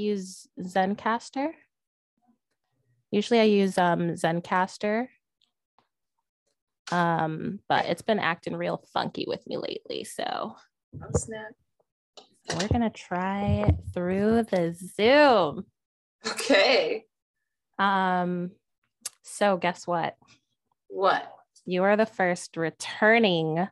use Zencastr. Usually I use um, Zencastr, um, but it's been acting real funky with me lately. So Oh, snap. we're gonna try it through the Zoom. Okay. Um, so guess what? What? You are the first returning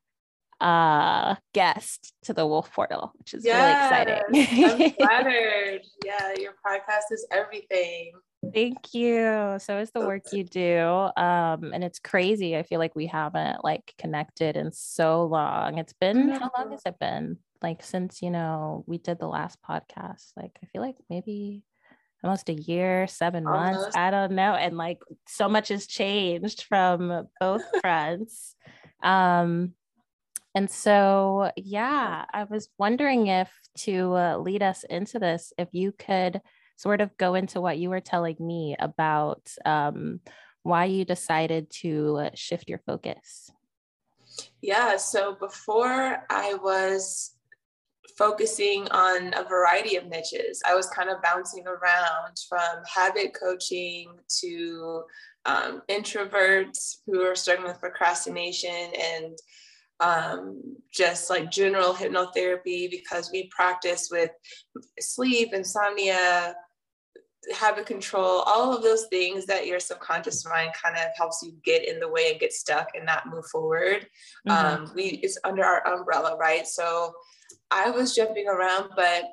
uh guest to the Wolf Portal, which is Yes, really I'm exciting. flattered. Yeah, your podcast is everything. Thank you. So is the work you do. Um, and it's crazy. I feel like we haven't like connected in so long. It's been how long has it been? Like since you know we did the last podcast. Like I feel like maybe almost a year, seven months. I don't know. And like so much has changed from both fronts. Um, and so yeah, I was wondering if to uh, lead us into this, if you could sort of go into what you were telling me about um, why you decided to uh, shift your focus. Yeah, so before I was focusing on a variety of niches, I was kind of bouncing around from habit coaching to um, introverts who are struggling with procrastination and um, just like general hypnotherapy because we practice with sleep, insomnia, habit control, all of those things that your subconscious mind kind of helps you get in the way and get stuck and not move forward. Mhm. Um, we it's under our umbrella, right? So I was jumping around, but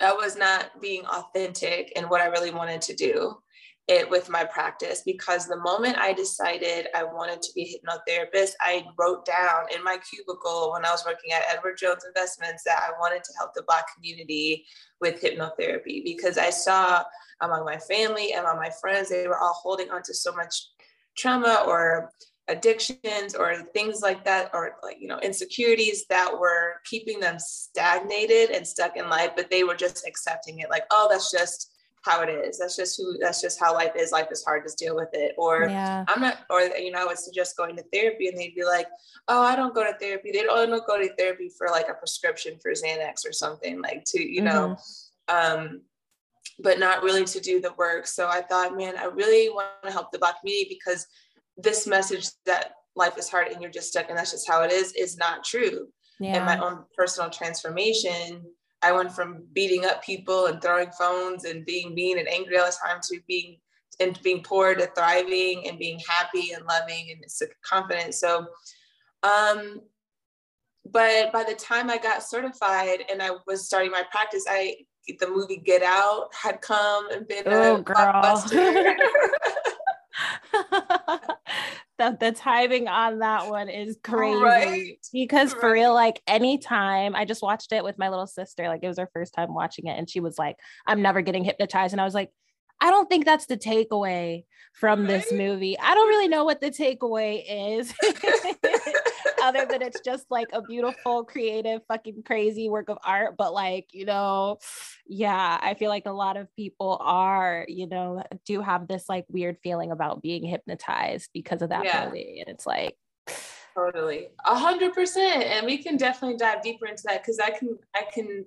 I was not being authentic in what I really wanted to do it with my practice because the moment I decided I wanted to be a hypnotherapist, I wrote down in my cubicle when I was working at Edward Jones Investments that I wanted to help the Black community with hypnotherapy because I saw among my family and among my friends, they were all holding on to so much trauma or addictions or things like that or like you know insecurities that were keeping them stagnated and stuck in life but they were just accepting it like oh that's just how it is. That's just who that's just how life is. Life is hard just deal with it. Or yeah. i'm not or you know i would suggest going to therapy and they'd be like oh i don't go to therapy. They don't, don't go to therapy for like a prescription for xanax or something like to you know um but not really to do the work. So i thought man i really want to help the black community because this message that life is hard and you're just stuck and that's just how it is is not true. Yeah. in my own personal transformation, I went from beating up people and throwing phones and being mean and angry all the time to being and being poor to thriving and being happy and loving and confident. So, um, but by the time I got certified and I was starting my practice, I the movie Get Out had come and been Oh, a girl. blockbuster. the, the timing on that one is crazy. Right, because for real like anytime i just watched it with my little sister like it was her first time watching it and she was like i'm never getting hypnotized and i was like i don't think that's the takeaway from this movie. I don't really know what the takeaway is other than it's just like a beautiful creative fucking crazy work of art but like you know yeah i feel like a lot of people are you know do have this like weird feeling about being hypnotized because of that Yeah. movie and it's like Totally, a hundred percent, and we can definitely dive deeper into that because I can I can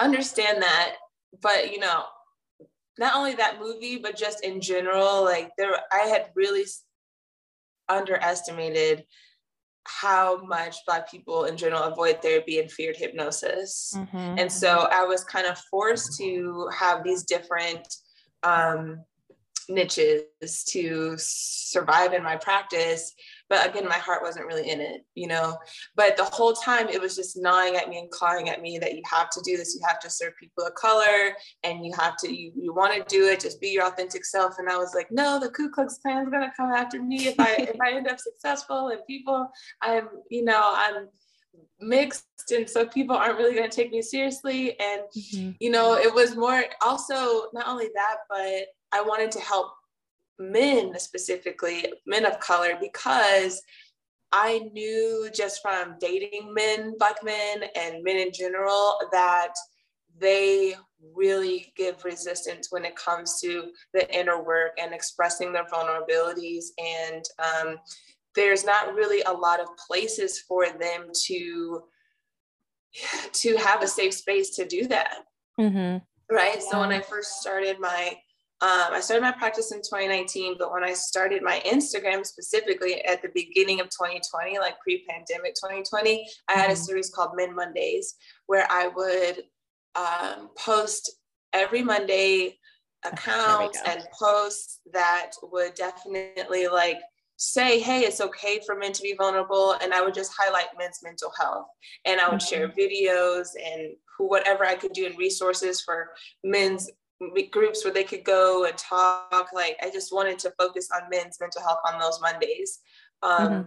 understand that, but you know, not only that movie, but just in general, like there, I had really underestimated how much Black people in general avoid therapy and feared hypnosis. mhm. And so I was kind of forced to have these different um, niches to survive in my practice. But again, my heart wasn't really in it, you know. But the whole time it was just gnawing at me and clawing at me that you have to do this, you have to serve people of color, and you have to, you, you want to do it, just be your authentic self. And I was like, no, the Ku Klux Klan's gonna come after me if I if I end up successful and people, I'm, you know, I'm mixed and so people aren't really going to take me seriously and Mhm. you know it was more also not only that but i wanted to help men specifically men of color because i knew just from dating men black men and men in general that they really give resistance when it comes to the inner work and expressing their vulnerabilities and um, there's not really a lot of places for them to to have a safe space to do that Mm-hmm. Right. Yeah. So when I first started my um, I started my practice in 2019, but when I started my Instagram specifically at the beginning of 2020, like pre pandemic 2020, I had a mm-hmm. series called Men Mondays where I would um, post every Monday accounts and posts that would definitely like say, hey, it's okay for men to be vulnerable. And I would just highlight men's mental health. And I would mm-hmm. share videos and who, whatever I could do and resources for men's groups where they could go and talk. Like I just wanted to focus on men's mental health on those Mondays. Um, mm-hmm.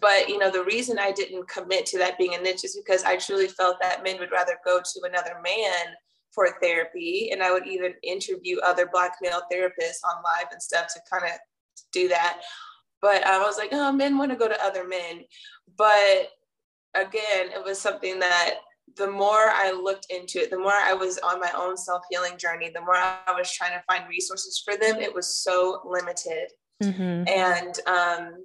But you know, the reason I didn't commit to that being a niche is because I truly felt that men would rather go to another man for therapy, and I would even interview other Black male therapists on live and stuff to kind of do that. But I was like, oh, men want to go to other men. But again, it was something that the more I looked into it, the more I was on my own self healing journey, the more I was trying to find resources for them, it was so limited. Mm-hmm. And um,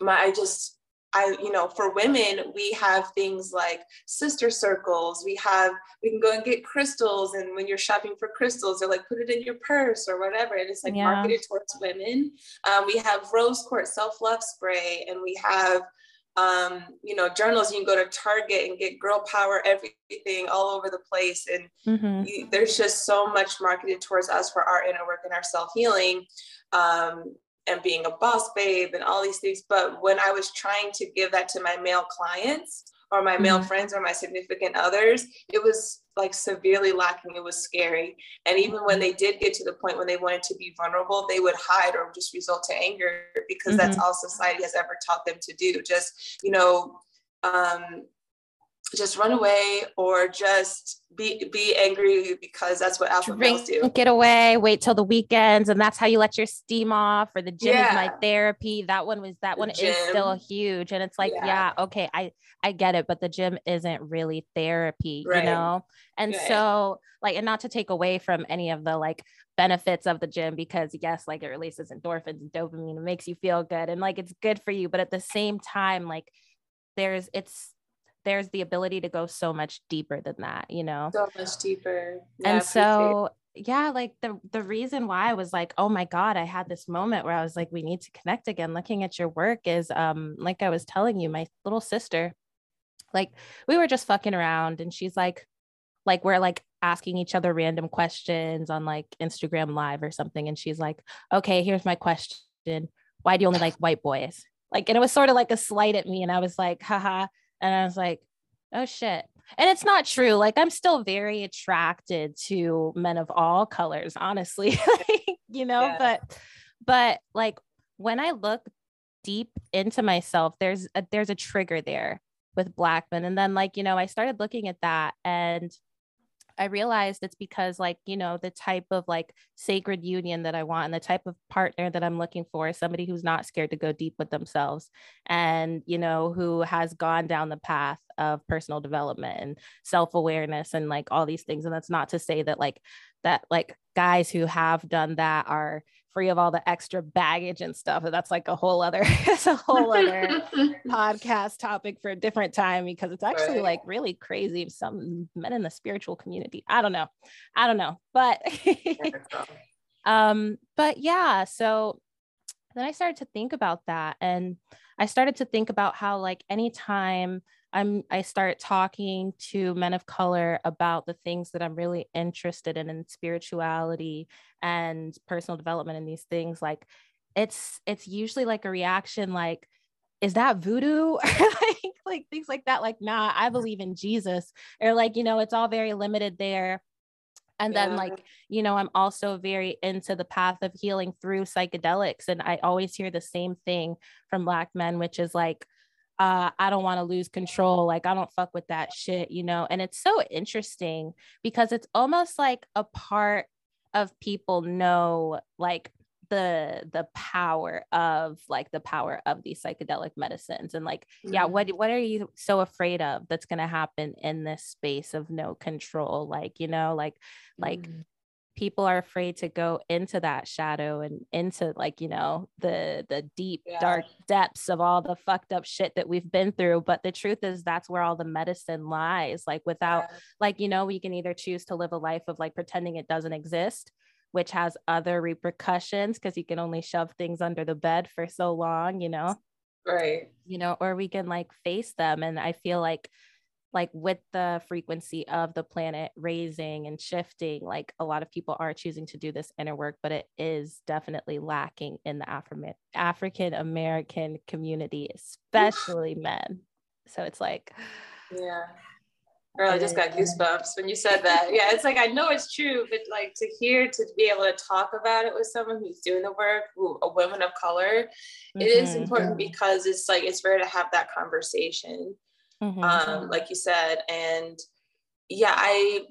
my, I just, I, you know, for women, we have things like sister circles. We have, we can go and get crystals. And when you're shopping for crystals, they're like, put it in your purse or whatever. And it's like yeah. marketed towards women. Um, we have rose quartz self love spray, and we have um, you know, journals, you can go to Target and get girl power, everything all over the place. And mm-hmm. you, there's just so much marketed towards us for our inner work and our self healing um, and being a boss babe and all these things. But when I was trying to give that to my male clients, or my male mm-hmm. friends or my significant others, it was like severely lacking. It was scary. And even when they did get to the point when they wanted to be vulnerable, they would hide or just result to anger because mm-hmm. that's all society has ever taught them to do. Just, you know, um, just run away or just be be angry because that's what alpha Drink, males do. Get away, wait till the weekends, and that's how you let your steam off. Or the gym yeah. is my therapy. That one was that the one gym. is still huge, and it's like, yeah. yeah. okay, I I get it, but the gym isn't really therapy, right. you know. And right. so, like, and not to take away from any of the like benefits of the gym because yes, like it releases endorphins and dopamine, it makes you feel good, and like it's good for you, but at the same time, like there's it's there's the ability to go so much deeper than that, you know? So much deeper. Yeah, and so, yeah, like the the reason why I was like, oh my God, I had this moment where I was like, we need to connect again. Looking at your work is um, like I was telling you, my little sister, like we were just fucking around and she's like, like we're like asking each other random questions on like Instagram live or something. And she's like, okay, here's my question. Why do you only like white boys? Like, and it was sort of like a slight at me. And I was like, haha, and I was like, oh shit. And it's not true. Like I'm still very attracted to men of all colors, honestly. you know, yeah. but but like when I look deep into myself, there's a there's a trigger there with black men. And then like, you know, I started looking at that and I realized it's because like, you know, the type of like sacred union that I want and the type of partner that I'm looking for is somebody who's not scared to go deep with themselves and, you know, who has gone down the path of personal development and self-awareness and like all these things. And that's not to say that like that like guys who have done that are free of all the extra baggage and stuff. That's like a whole other, it's a whole other podcast topic for a different time because it's actually right. like really crazy. Some men in the spiritual community. I don't know. I don't know. But um, but yeah, so then I started to think about that and I started to think about how like anytime I'm I start talking to men of color about the things that I'm really interested in in spirituality and personal development and these things like it's it's usually like a reaction like is that voodoo? Like, like things like that like nah I believe in Jesus. Or like you know it's all very limited there. And yeah. then like you know i'm also very into the path of healing through psychedelics and i always hear the same thing from black men which is like uh, I don't want to lose control. Like, I don't fuck with that shit, you know? And it's so interesting because it's almost like a part of people know, like, the the power of like the power of these psychedelic medicines and like mm-hmm. yeah what what are you so afraid of that's going to happen in this space of no control like you know like like mm-hmm. People are afraid to go into that shadow and into like you know the the deep yeah. dark depths of all the fucked up shit that we've been through but the truth is that's where all the medicine lies like without yeah. like you know we can either choose to live a life of like pretending it doesn't exist which has other repercussions because you can only shove things under the bed for so long you know right you know or we can like face them and i feel like like with the frequency of the planet raising and shifting like a lot of people are choosing to do this inner work but it is definitely lacking in the Afri- african american community especially men so it's like yeah Girl, I just got goosebumps when you said that. Yeah, it's like I know it's true, but like to hear to be able to talk about it with someone who's doing the work, who, a woman of color, mm-hmm. it is mm-hmm. important because it's like it's rare to have that conversation mm-hmm. um, like you said. And yeah, I,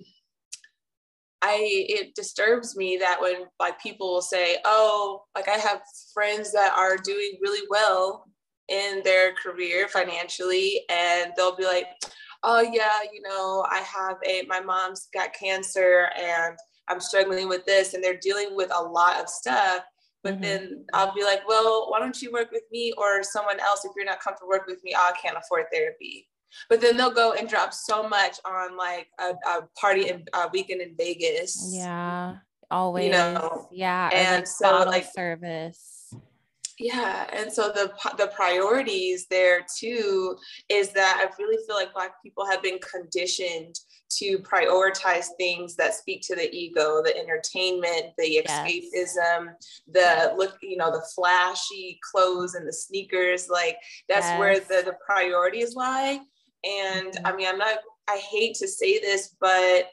I, it disturbs me that when like people will say, oh, like I have friends that are doing really well in their career financially, and they'll be like, oh yeah, you know, I have a, my mom's got cancer and I'm struggling with this, and they're dealing with a lot of stuff. But mm-hmm. then I'll be like, well, why don't you work with me or someone else if you're not comfortable work with me? Oh, I can't afford therapy. But then they'll go and drop so much on like a, a party and a weekend in Vegas. Yeah, always. You know, yeah, and like so like service. Yeah, and so the the priorities there too is that I really feel like Black people have been conditioned to prioritize things that speak to the ego, the entertainment, the yes. escapism, the look, you know, the flashy clothes and the sneakers. Like that's yes. where the the priorities lie. And I mean, I'm not, I hate to say this, but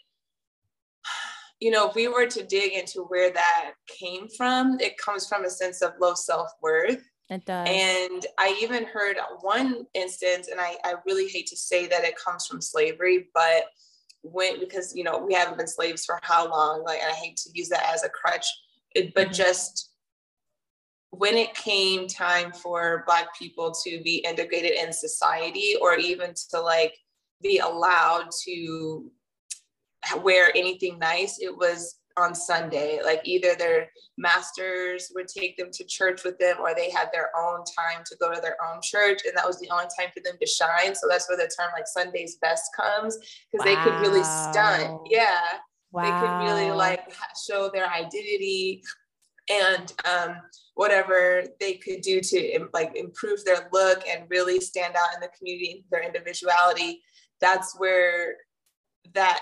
you know, if we were to dig into where that came from, it comes from a sense of low self worth. It does. And I even heard one instance, and I, I really hate to say that it comes from slavery, but when, because, you know, we haven't been slaves for how long? Like, I hate to use that as a crutch, it, but mm-hmm. just when it came time for black people to be integrated in society or even to like be allowed to wear anything nice it was on sunday. Like either their masters would take them to church with them or they had their own time to go to their own church and that was the only time for them to shine. So that's where the term like sunday's best comes because wow. they could really stunt. Yeah. Wow. they could really like show their identity and um, whatever they could do to like improve their look and really stand out in the community, their individuality. That's where that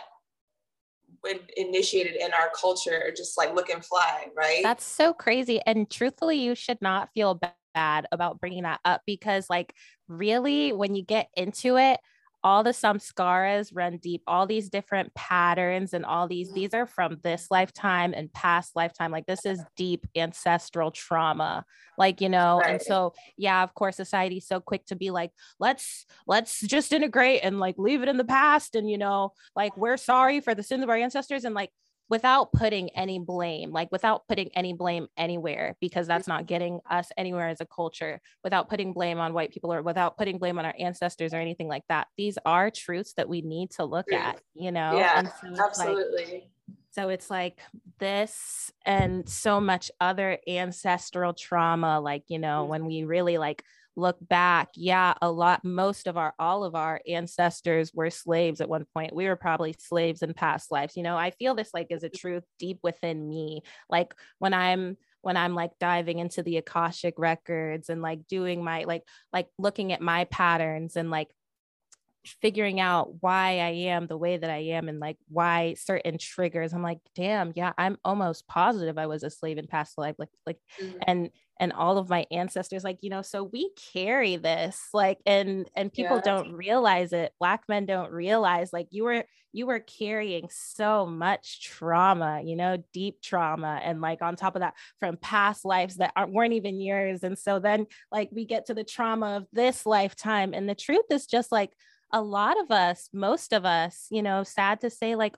initiated in our culture, just like look and fly, right? That's so crazy. And truthfully, you should not feel bad about bringing that up because, like, really, when you get into it, all the samskaras run deep all these different patterns and all these mm-hmm. these are from this lifetime and past lifetime like this is deep ancestral trauma like you know right. and so yeah of course society's so quick to be like let's let's just integrate and like leave it in the past and you know like we're sorry for the sins of our ancestors and like without putting any blame, like without putting any blame anywhere, because that's not getting us anywhere as a culture, without putting blame on white people or without putting blame on our ancestors or anything like that. These are truths that we need to look at, you know? Yeah, so absolutely. Like, so it's like this and so much other ancestral trauma, like, you know, mm-hmm. when we really like look back, yeah, a lot, most of our, all of our ancestors were slaves at one point. We were probably slaves in past lives. You know, I feel this like is a truth deep within me. Like when I'm, when I'm like diving into the Akashic records and like doing my, like, like looking at my patterns and like figuring out why I am the way that I am and like why certain triggers. I'm like, damn, yeah, I'm almost positive I was a slave in past life. Like, like, mm-hmm. and and all of my ancestors, like, you know, so we carry this, like, and and people yeah. don't realize it. Black men don't realize, like, you were you were carrying so much trauma, you know, deep trauma, and like on top of that, from past lives that aren't weren't even yours. And so then like we get to the trauma of this lifetime. And the truth is just like a lot of us, most of us, you know, sad to say, like,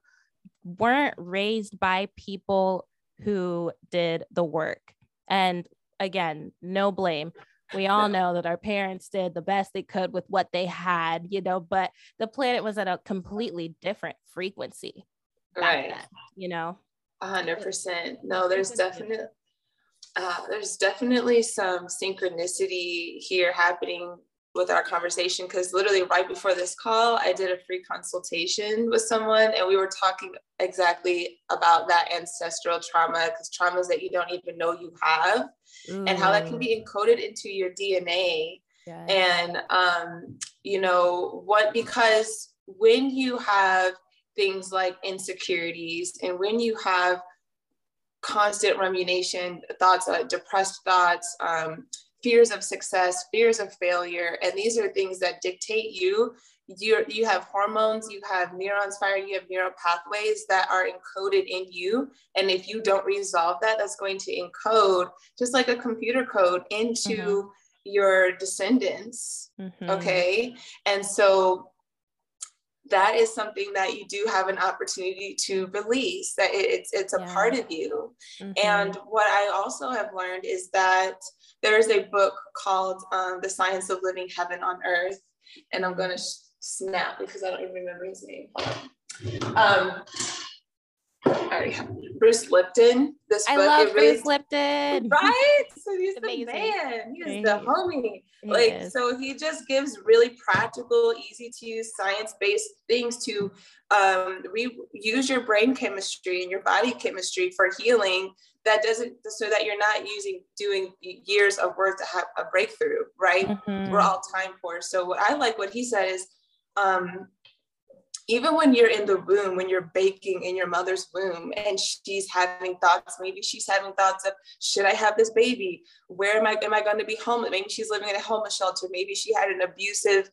weren't raised by people who did the work. And again, no blame. We all know that our parents did the best they could with what they had, you know, but the planet was at a completely different frequency. Right. Then, you know? A hundred percent. No, there's definitely uh, there's definitely some synchronicity here happening with our conversation because literally right before this call, I did a free consultation with someone and we were talking exactly about that ancestral trauma because traumas that you don't even know you have Ooh. and how that can be encoded into your DNA. And, um, you know, what, because when you have things like insecurities and when you have constant rumination thoughts, uh, depressed thoughts, um, fears of success, fears of failure, and these are things that dictate you. You you have hormones, you have neurons firing, you have neural pathways that are encoded in you, and if you don't resolve that, that's going to encode just like a computer code into mm-hmm. your descendants. Mm-hmm. Okay, and so that is something that you do have an opportunity to release that it's it's a yeah. part of you mm-hmm. and what i also have learned is that there's a book called um, the science of living heaven on earth and i'm going to sh- snap because i don't even remember his name um, Bruce Lipton. This book. I book, love Bruce Lipton. Right? So he's the man. He is the homie. Like, is. so he just gives really practical, easy to use, science based things to um, re- use your brain chemistry and your body chemistry for healing. That doesn't, so that you're not using doing years of work to have a breakthrough, right? Mm-hmm. We're all time poor. So what I like what he said is, um, even when you're in the womb, when you're baking in your mother's womb and she's having thoughts, maybe she's having thoughts of, should I have this baby? Where am I, am I going to be homeless? Maybe she's living in a homeless shelter. Maybe she had an abusive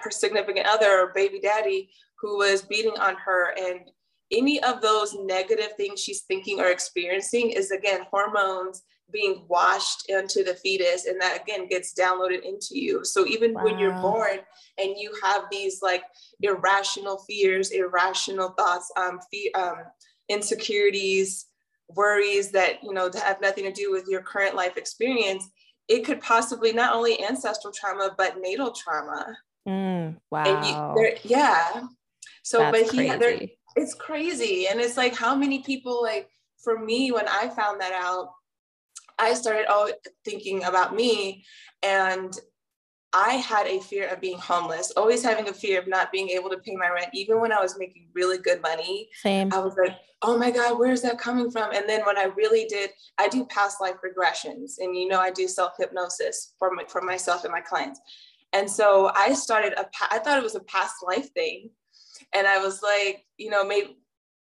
her significant other or baby daddy who was beating on her. And any of those negative things she's thinking or experiencing is again, hormones being washed into the fetus and that again gets downloaded into you. So even wow. when you're born and you have these like irrational fears irrational thoughts um, fe- um insecurities worries that you know have nothing to do with your current life experience it could possibly not only ancestral trauma but natal trauma. Mm, wow. you, yeah. So That's but he it's crazy. And it's like how many people like for me when i found that out I started all thinking about me and I had a fear of being homeless, always having a fear of not being able to pay my rent, even when I was making really good money. Same. I was like, oh my God, where's that coming from? And then when I really did, I do past life regressions. And you know, I do self hypnosis for, my, for myself and my clients. And so I started a, I thought it was a past life thing. And I was like, you know, maybe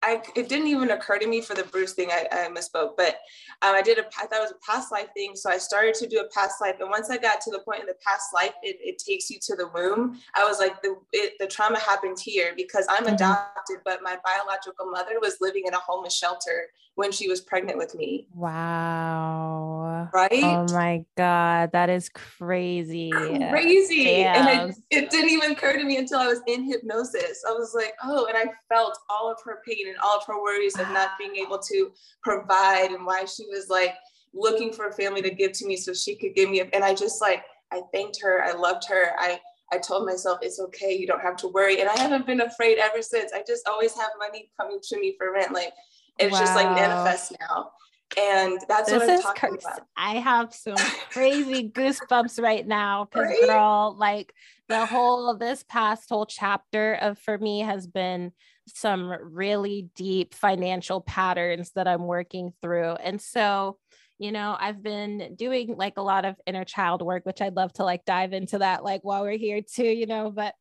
I, it didn't even occur to me for the Bruce thing. I, I misspoke, but um, I did a, I thought it was a past life thing. So I started to do a past life. And once I got to the point in the past life, it, it takes you to the womb. I was like, the, it, the trauma happened here because I'm mm-hmm. adopted, but my biological mother was living in a homeless shelter when she was pregnant with me. Wow. Oh right? Oh my God. That is crazy. Crazy. Damn. And it, it didn't even occur to me until I was in hypnosis. I was like, oh, and I felt all of her pain and all of her worries of not being able to provide and why she was like looking for a family to give to me so she could give me a, and I just like I thanked her, I loved her. I I told myself it's okay, you don't have to worry. And I haven't been afraid ever since. I just always have money coming to me for rent. Like it's wow. just like manifest now. And that's this what I'm talking crazy. about. I have some crazy goosebumps right now because right? girl, like the whole this past whole chapter of for me has been some really deep financial patterns that I'm working through. And so, you know, I've been doing like a lot of inner child work, which I'd love to like dive into that like while we're here too, you know, but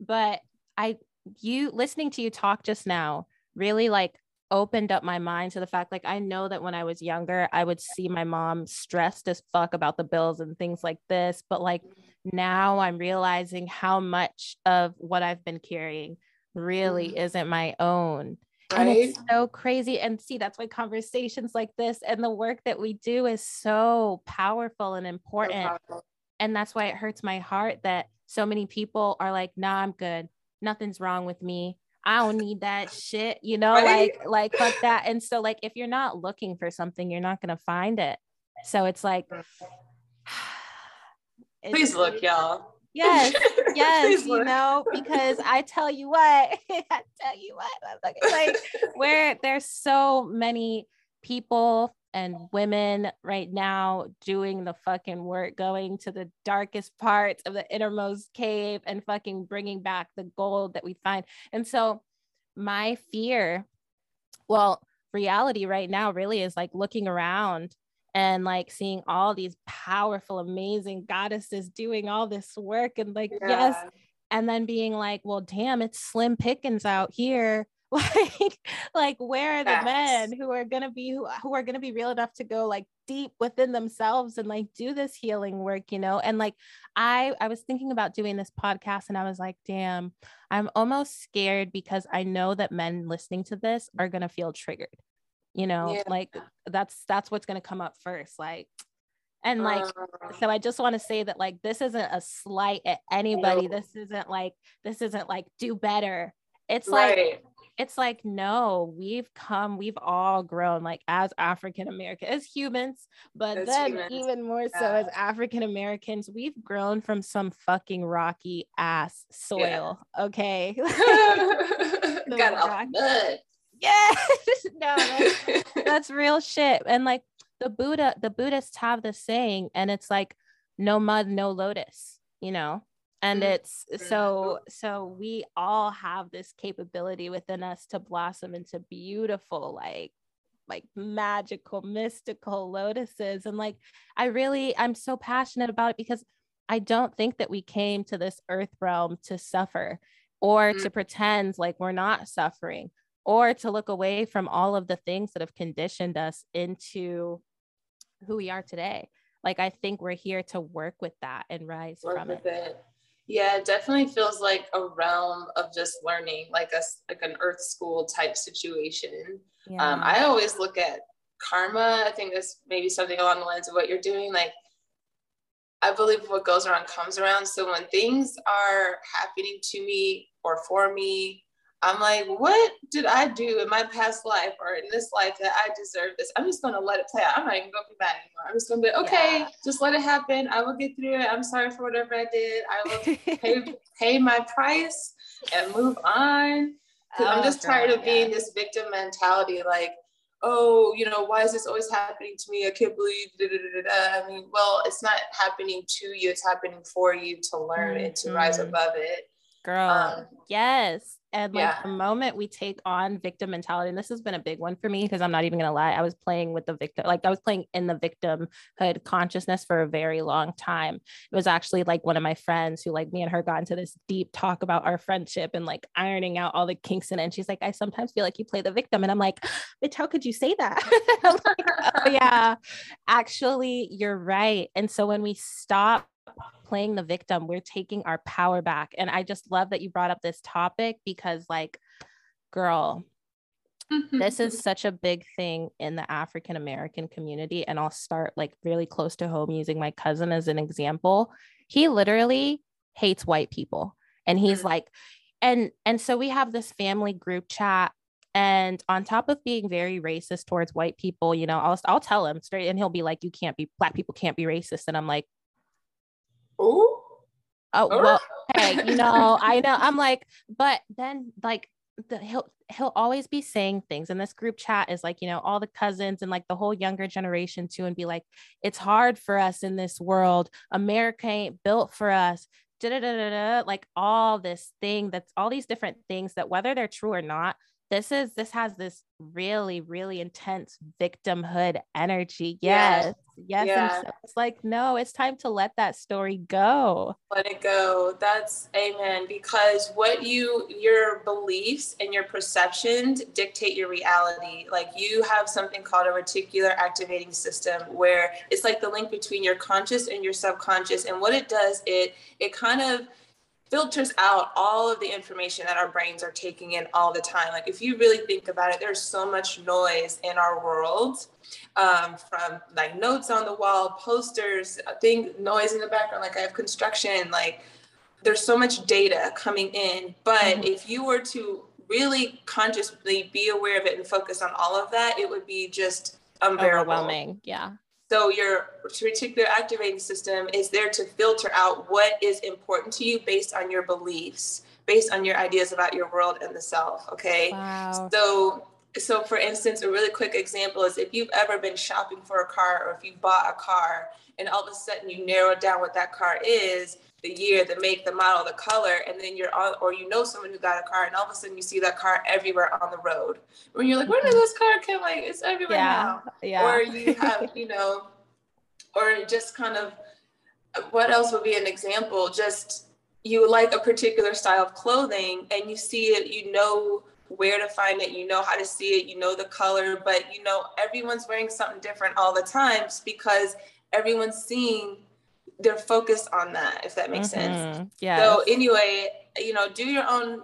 but I you listening to you talk just now really like opened up my mind to the fact like I know that when I was younger, I would see my mom stressed as fuck about the bills and things like this, but like now I'm realizing how much of what I've been carrying really mm. isn't my own. Right? And it's so crazy. And see, that's why conversations like this and the work that we do is so powerful and important. So powerful. And that's why it hurts my heart that so many people are like, nah, I'm good. Nothing's wrong with me. I don't need that shit, you know, right? like, like, fuck that. And so, like, if you're not looking for something, you're not going to find it. So it's like, please look, y'all Yes, yes, you know, because I tell you what, I tell you what, like where there's so many people and women right now doing the fucking work, going to the darkest parts of the innermost cave and fucking bringing back the gold that we find. And so, my fear, well, reality right now really is like looking around and like seeing all these powerful, amazing goddesses doing all this work and like, yeah. yes. And then being like, well, damn, it's slim pickings out here. Like, like where are the men who are gonna be who, who are gonna be real enough to go like deep within themselves and like do this healing work, you know? And like I I was thinking about doing this podcast and I was like, damn, I'm almost scared because I know that men listening to this are gonna feel triggered you know yeah. like that's that's what's going to come up first like and like uh, so i just want to say that like this isn't a slight at anybody no. this isn't like this isn't like do better it's right. like it's like no we've come we've all grown like as african american as humans but as then humans. even more yeah. so as african americans we've grown from some fucking rocky ass soil yeah. okay got off mud yeah no that's, that's real shit and like the buddha the buddhists have this saying and it's like no mud no lotus you know and mm-hmm. it's so so we all have this capability within us to blossom into beautiful like like magical mystical lotuses and like i really i'm so passionate about it because i don't think that we came to this earth realm to suffer or mm-hmm. to pretend like we're not suffering or to look away from all of the things that have conditioned us into who we are today. Like I think we're here to work with that and rise work from it. it. Yeah, it definitely feels like a realm of just learning, like a like an earth school type situation. Yeah. Um, I always look at karma. I think that's maybe something along the lines of what you're doing. Like, I believe what goes around comes around. So when things are happening to me or for me I'm like, what did I do in my past life or in this life that I deserve this? I'm just gonna let it play out. I'm not even gonna be mad anymore. I'm just gonna be okay, yeah. just let it happen. I will get through it. I'm sorry for whatever I did. I will pay pay my price and move on. Oh, I'm just tired of being this victim mentality, like, oh, you know, why is this always happening to me? I can't believe. Da, da, da, I mean, well, it's not happening to you; it's happening for you to learn mm-hmm. and to rise mm-hmm. above it. Girl, um, yes. And like yeah. the moment we take on victim mentality, and this has been a big one for me because I'm not even gonna lie, I was playing with the victim, like I was playing in the victimhood consciousness for a very long time. It was actually like one of my friends who, like me and her, got into this deep talk about our friendship and like ironing out all the kinks in it. And she's like, I sometimes feel like you play the victim. And I'm like, bitch, how could you say that? like, oh, yeah, actually, you're right. And so when we stop playing the victim we're taking our power back and i just love that you brought up this topic because like girl mm-hmm. this is such a big thing in the african american community and i'll start like really close to home using my cousin as an example he literally hates white people and he's mm-hmm. like and and so we have this family group chat and on top of being very racist towards white people, you know, I'll, I'll tell him straight and he'll be like, you can't be, black people can't be racist. And I'm like, Ooh. Oh well, hey, you know, I know. I'm like, but then like the, he'll he'll always be saying things and this group chat is like you know all the cousins and like the whole younger generation too and be like it's hard for us in this world america ain't built for us da, da, da, da, like all this thing that's all these different things that whether they're true or not this is this has this really really intense victimhood energy yes yes, yes. Yeah. So it's like no it's time to let that story go let it go that's amen because what you your beliefs and your perceptions dictate your reality like you have something called a reticular activating system where it's like the link between your conscious and your subconscious and what it does it it kind of filters out all of the information that our brains are taking in all the time. Like if you really think about it, there's so much noise in our world um, from like notes on the wall, posters, thing, noise in the background. Like I have construction, like there's so much data coming in. But mm-hmm. if you were to really consciously be aware of it and focus on all of that, it would be just unbearable. Overwhelming. Yeah. So your reticular activating system is there to filter out what is important to you based on your beliefs, based on your ideas about your world and the self. Okay. Wow. So so for instance, a really quick example is if you've ever been shopping for a car or if you bought a car and all of a sudden you narrow down what that car is, the year, the make, the model, the color, and then you're on, or you know someone who got a car, and all of a sudden you see that car everywhere on the road. When you're like, where did mm-hmm. this car come? Like, it's everywhere yeah. now. Yeah. Or you have, you know, or just kind of, what else would be an example? Just you like a particular style of clothing, and you see it, you know where to find it, you know how to see it, you know the color, but you know everyone's wearing something different all the times because everyone's seeing they're focused on that, if that makes mm-hmm. sense. Yeah. So anyway, you know, do your own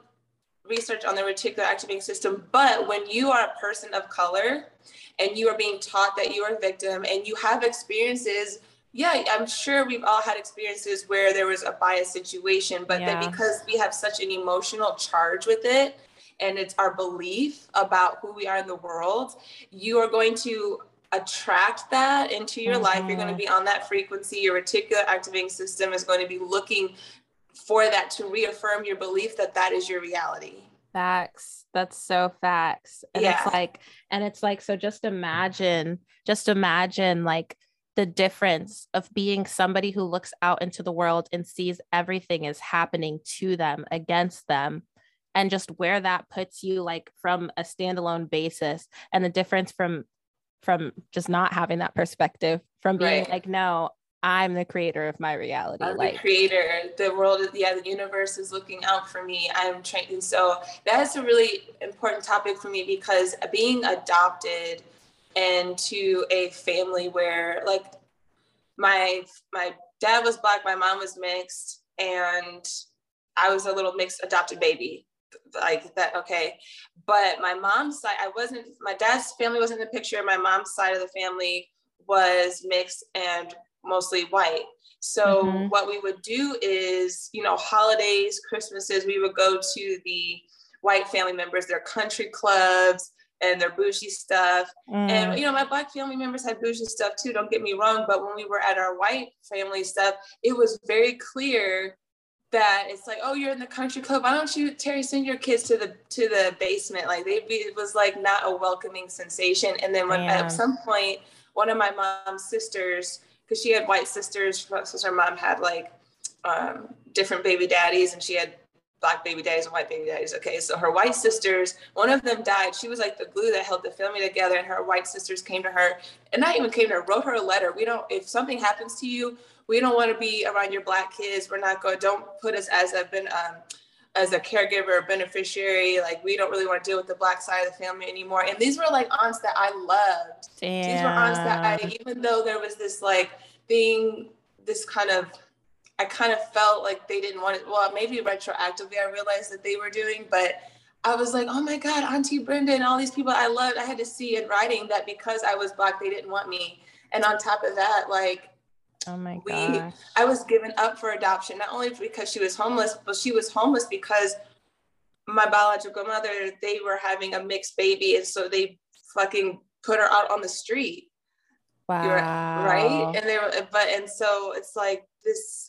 research on the reticular activating system. But when you are a person of color and you are being taught that you are a victim and you have experiences, yeah, I'm sure we've all had experiences where there was a bias situation, but yeah. because we have such an emotional charge with it and it's our belief about who we are in the world, you are going to attract that into your mm-hmm. life, you're going to be on that frequency. Your reticular activating system is going to be looking for that to reaffirm your belief that that is your reality. Facts. That's so facts. And yeah. it's like, and it's like, so just imagine, just imagine like the difference of being somebody who looks out into the world and sees everything is happening to them, against them, and just where that puts you like from a standalone basis and the difference from from just not having that perspective from being right. like no i'm the creator of my reality I'm the creator. The world yeah the universe is looking out for me. I'm training so that's a really important topic for me because being adopted into a family where like my my dad was black my mom was mixed and i was a little mixed adopted baby like that okay but my mom's side i wasn't my dad's family wasn't in the picture my mom's side of the family was mixed and mostly white so mm-hmm. what we would do is you know holidays christmases we would go to the white family members their country clubs and their bougie stuff mm. and you know my black family members had bougie stuff too don't get me wrong but when we were at our white family stuff it was very clear that it's like, oh, you're in the country club. Why don't you, Terry, send your kids to the to the basement? Like they, it was like not a welcoming sensation. And then when yeah. at some point, one of my mom's sisters, because she had white sisters, so her mom had like um, different baby daddies, and she had black baby daddies and white baby daddies. Okay, so her white sisters, one of them died. She was like the glue that held the family together, and her white sisters came to her, and not even came to her, wrote her a letter. We don't, if something happens to you, we don't want to be around your black kids. We're not going. Don't put us as a been um, as a caregiver or beneficiary. Like we don't really want to deal with the black side of the family anymore. And these were like aunts that I loved. Damn. These were aunts that I, even though there was this like being this kind of I kind of felt like they didn't want it. Well, maybe retroactively, I realized that they were doing, but I was like, oh my God, Auntie Brenda and all these people I loved. I had to see in writing that because I was Black, they didn't want me. And on top of that, like, Oh my god. I was given up for adoption, not only because she was homeless, but she was homeless because my biological mother, they were having a mixed baby. And so they fucking put her out on the street. Wow. Right. And they were, but, and so it's like this,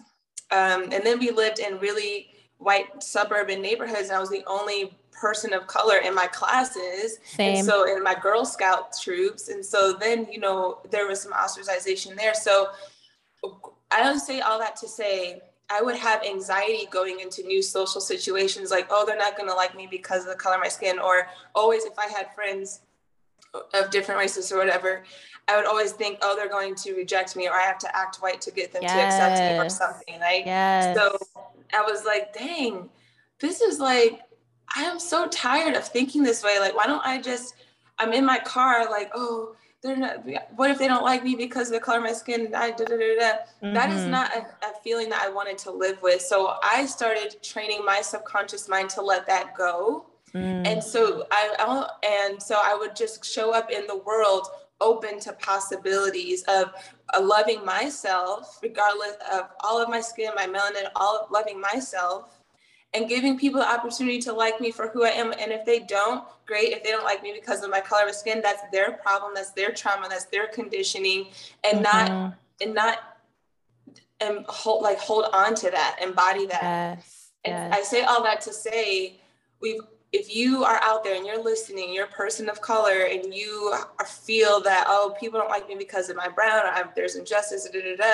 um, and then we lived in really white suburban neighborhoods. And I was the only person of color in my classes. Same. And so in my Girl Scout troops. And so then, you know, there was some ostracization there. So I don't say all that to say I would have anxiety going into new social situations like, oh, they're not going to like me because of the color of my skin. Or always, if I had friends of different races or whatever, I would always think, oh, they're going to reject me or I have to act white to get them yes. to accept me or something. Like, yes. so I was like, dang, this is like, I am so tired of thinking this way. Like, why don't I just, I'm in my car, like, oh, they're not what if they don't like me because of the color of my skin I, da, da, da, mm-hmm. that is mm-hmm. not a, a, feeling that i wanted to live with so i started training my subconscious mind to let that go mm. and so I, I and so i would just show up in the world open to possibilities of uh, loving myself regardless of all of my skin my melanin all of loving myself and giving people the opportunity to like me for who I am. And if they don't, great. If they don't like me because of my color of skin, that's their problem. That's their trauma. That's their conditioning, and mm-hmm. not and not and hold like hold on to that, embody that. Yes. And yes. I say all that to say we've if you are out there and you're listening, you're a person of color, and you feel that oh people don't like me because of my brown, or I'm, there's injustice, da, da, da,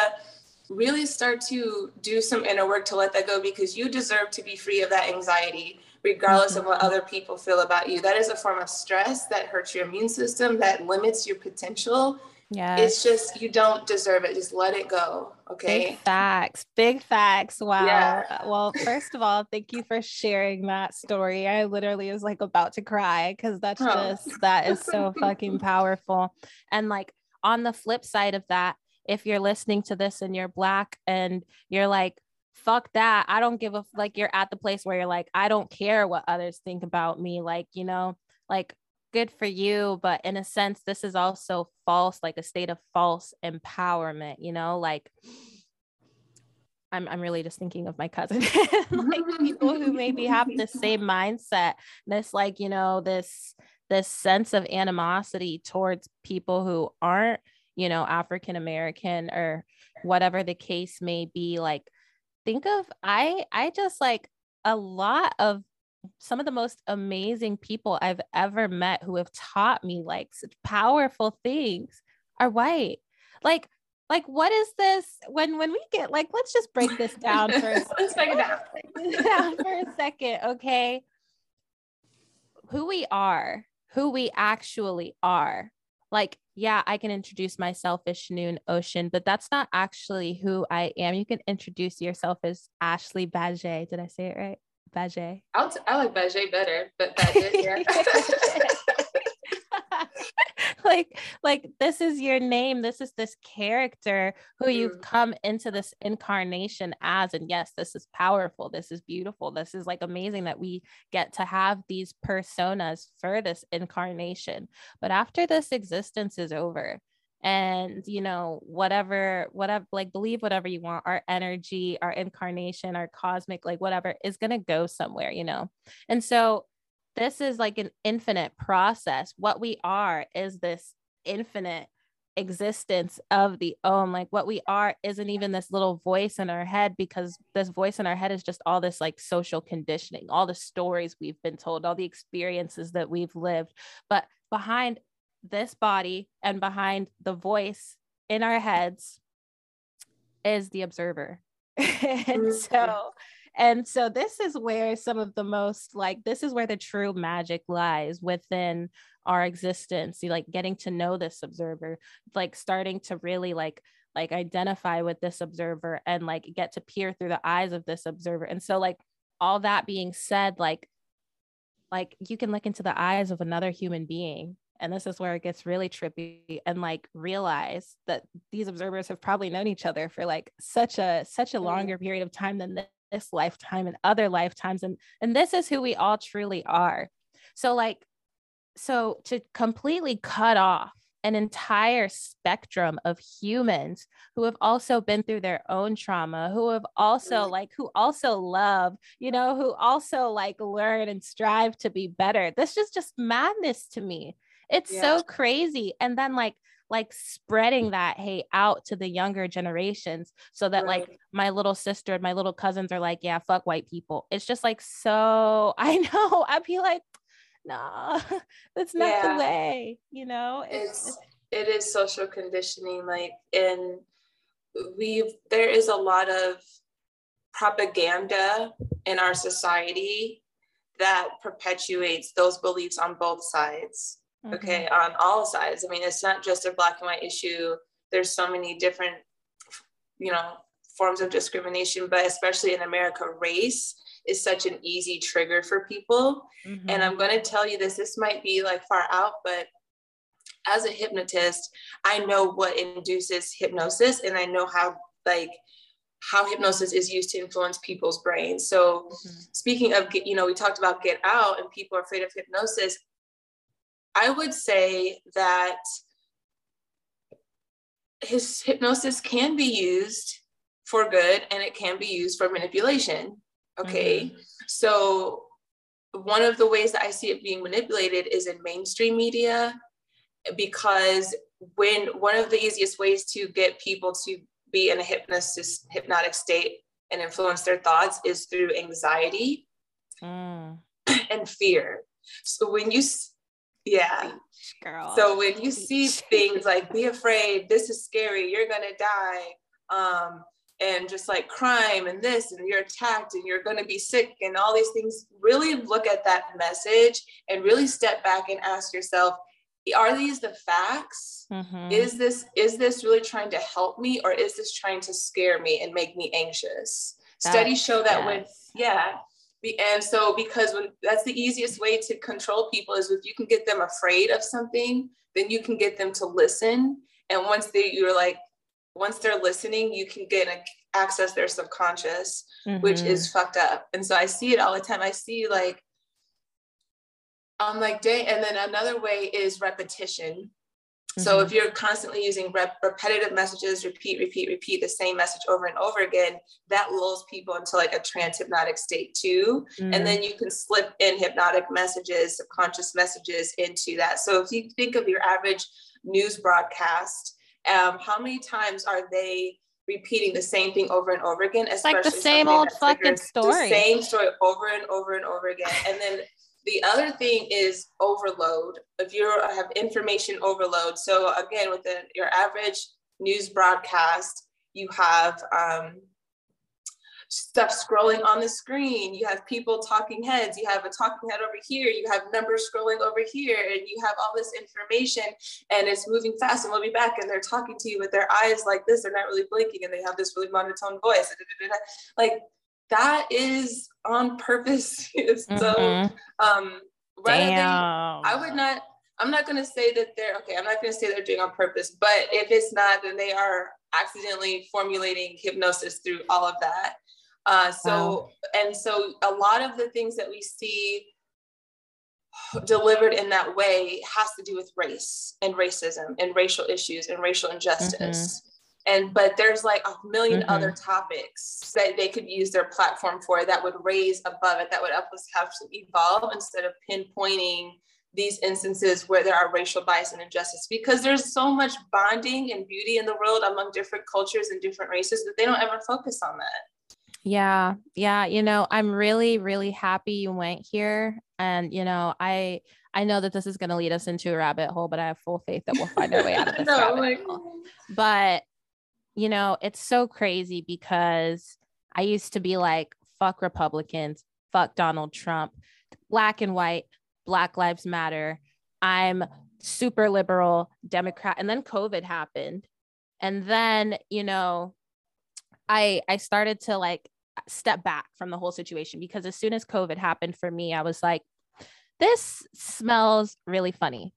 really start to do some inner work to let that go because you deserve to be free of that anxiety, regardless mm-hmm. of what other people feel about you. That is a form of stress that hurts your immune system, that limits your potential. Yeah. It's just you don't deserve it. Just let it go. Okay. Big facts. Big facts. Wow. Yeah. Well, first of all, thank you for sharing that story. I literally was like about to cry because that's oh. just that is so fucking powerful. And like on the flip side of that, if you're listening to this and you're black and you're like, fuck that. I don't give a like you're at the place where you're like, I don't care what others think about me. Like, you know, like good for you. But in a sense, this is also false, like a state of false empowerment, you know, like I'm, I'm really just thinking of my cousin, like people who maybe have the same mindset, this like, you know, this this sense of animosity towards people who aren't you know, African American or whatever the case may be. Like, think of, I, I just like a lot of some of the most amazing people I've ever met who have taught me like such powerful things are white. Like, like what is this when when we get like let's just break this down for a let's break it down. down for a second okay who we are who we actually are like yeah i can introduce myself as Shanoon ocean but that's not actually who i am you can introduce yourself as Ashlee Baje. did i say it right Baje. I'll t- I like Baje better, but Baje, yeah. like like this is your name this is this character who mm-hmm. you've come into this incarnation as and yes this is powerful this is beautiful this is like amazing that we get to have these personas for this incarnation but after this existence is over and you know whatever whatever like believe whatever you want our energy our incarnation our cosmic like whatever is going to go somewhere you know and so this is like an infinite process. What we are is this infinite existence of the own. Like what we are isn't even this little voice in our head because this voice in our head is just all this like social conditioning, all the stories we've been told, all the experiences that we've lived. But behind this body and behind the voice in our heads is the observer. and so and so this is where some of the most like this is where the true magic lies within our existence You like getting to know this observer like starting to really like like identify with this observer and like get to peer through the eyes of this observer and so like all that being said like like you can look into the eyes of another human being and this is where it gets really trippy and like realize that these observers have probably known each other for like such a such a mm-hmm. longer period of time than this lifetime and other lifetimes and and this is who we all truly are. So like so to completely cut off an entire spectrum of humans who have also been through their own trauma who have also mm-hmm. like who also love you know who also like learn and strive to be better. This is just madness to me. It's yeah. so crazy. And then like like spreading that hate out to the younger generations so that right. like my little sister and my little cousins are like, yeah, fuck white people. It's just like so I know. I'd be like, nah, that's not yeah. the way, you know? It's, it's it is social conditioning, like and we've there is a lot of propaganda in our society that perpetuates those beliefs on both sides mm-hmm. okay on all sides i mean it's not just a black and white issue there's so many different you know forms of discrimination but especially in america race is such an easy trigger for people mm-hmm. and i'm going to tell you this this might be like far out but as a hypnotist i know what induces hypnosis and i know how like how hypnosis is used to influence people's brains so mm-hmm. speaking of you know we talked about get out and people are afraid of hypnosis I would say that his hypnosis can be used for good and it can be used for manipulation. Okay. Mm-hmm. So one of the ways that I see it being manipulated is in mainstream media because when one of the easiest ways to get people to be in a hypnosis hypnotic state and influence their thoughts is through anxiety mm. and fear so when you yeah. Girl. So when you see things like be afraid this is scary you're gonna die um and just like crime and this and you're attacked and you're going to be sick and all these things really look at that message and really step back and ask yourself are these the facts? Mm-hmm. is this is this really trying to help me or is this trying to scare me and make me anxious? That, studies show that yes. when yeah and so because when that's the easiest way to control people is if you can get them afraid of something then you can get them to listen and once they you're like once they're listening you can get a, access their subconscious mm-hmm. which is fucked up and so i see it all the time i see like I'm like, day, and then another way is repetition. Mm-hmm. So if you're constantly using rep- repetitive messages, repeat, repeat, repeat the same message over and over again, that lulls people into like a trance hypnotic state too. Mm-hmm. And then you can slip in hypnotic messages, subconscious messages into that. So if you think of your average news broadcast, um, how many times are they repeating the same thing over and over again? It's like the same old fucking story. The same story over and over and over again. And then the other thing is overload. If you have information overload, so again, with the, your average news broadcast, you have um, stuff scrolling on the screen. You have people talking heads. You have a talking head over here. You have numbers scrolling over here, and you have all this information, and it's moving fast. And we'll be back, and they're talking to you with their eyes like this. They're not really blinking, and they have this really monotone voice. Like that is on purpose. mm-hmm. So um Damn. Than, I would not I'm not gonna say that they're okay, I'm not gonna say they're doing on purpose, but if it's not, then they are accidentally formulating hypnosis through all of that. Uh, so wow. and so a lot of the things that we see delivered in that way has to do with race and racism and racial issues and racial injustice. And but there's like a 1000000 mm-hmm. other topics that they could use their platform for that would raise above it that would help us have to evolve instead of pinpointing these instances where there are racial bias and injustice. Because there's so much bonding and beauty in the world among different cultures and different races that they don't ever focus on that. Yeah yeah you know i'm really really happy you went here. And you know i i know that this is going to lead us into a rabbit hole but i have full faith that we'll find our way out of this no, rabbit like... hole. But you know, it's so crazy because I used to be like, fuck Republicans, fuck Donald Trump, black and white, Black Lives Matter. I'm super liberal, Democrat. And then COVID happened. And then, you know, I I started to like step back from the whole situation because as soon as COVID happened for me, I was like, this smells really funny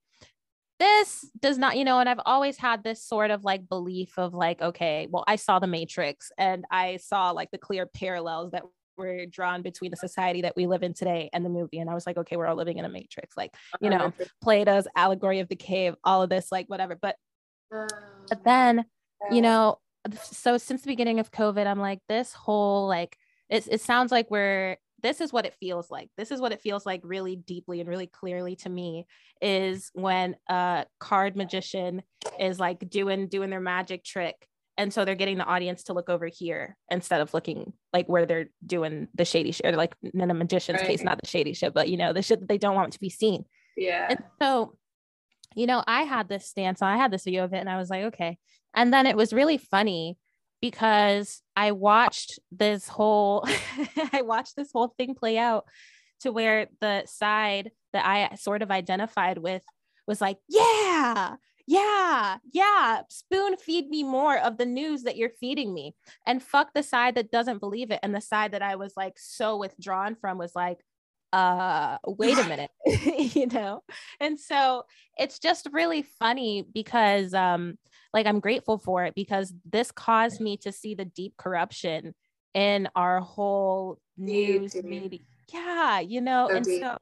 this does not you know and i've always had this sort of like belief of like okay well i saw the matrix and i saw like the clear parallels that were drawn between the society that we live in today and the movie and i was like okay we're all living in a matrix like you uh-huh. know plato's allegory of the cave all of this like whatever but but then you know so since the beginning of covid i'm like this whole like it, it sounds like we're this is what it feels like. This is what it feels like really deeply and really clearly to me is when a card magician is like doing doing their magic trick and so they're getting the audience to look over here instead of looking like where they're doing the shady shit or like in a magician's right. case not the shady shit but you know the shit that they don't want to be seen yeah and so you know i had this stance i had this view of it and i was like okay and then it was really funny because I watched this whole I watched this whole thing play out to where the side that I sort of identified with was like, yeah, yeah, yeah, spoon feed me more of the news that you're feeding me. And fuck the side that doesn't believe it. And the side that I was like so withdrawn from was like, uh, wait a minute, you know? And so it's just really funny because um like I'm grateful for it because this caused me to see the deep corruption in our whole news media. Yeah, you know, so and deep. so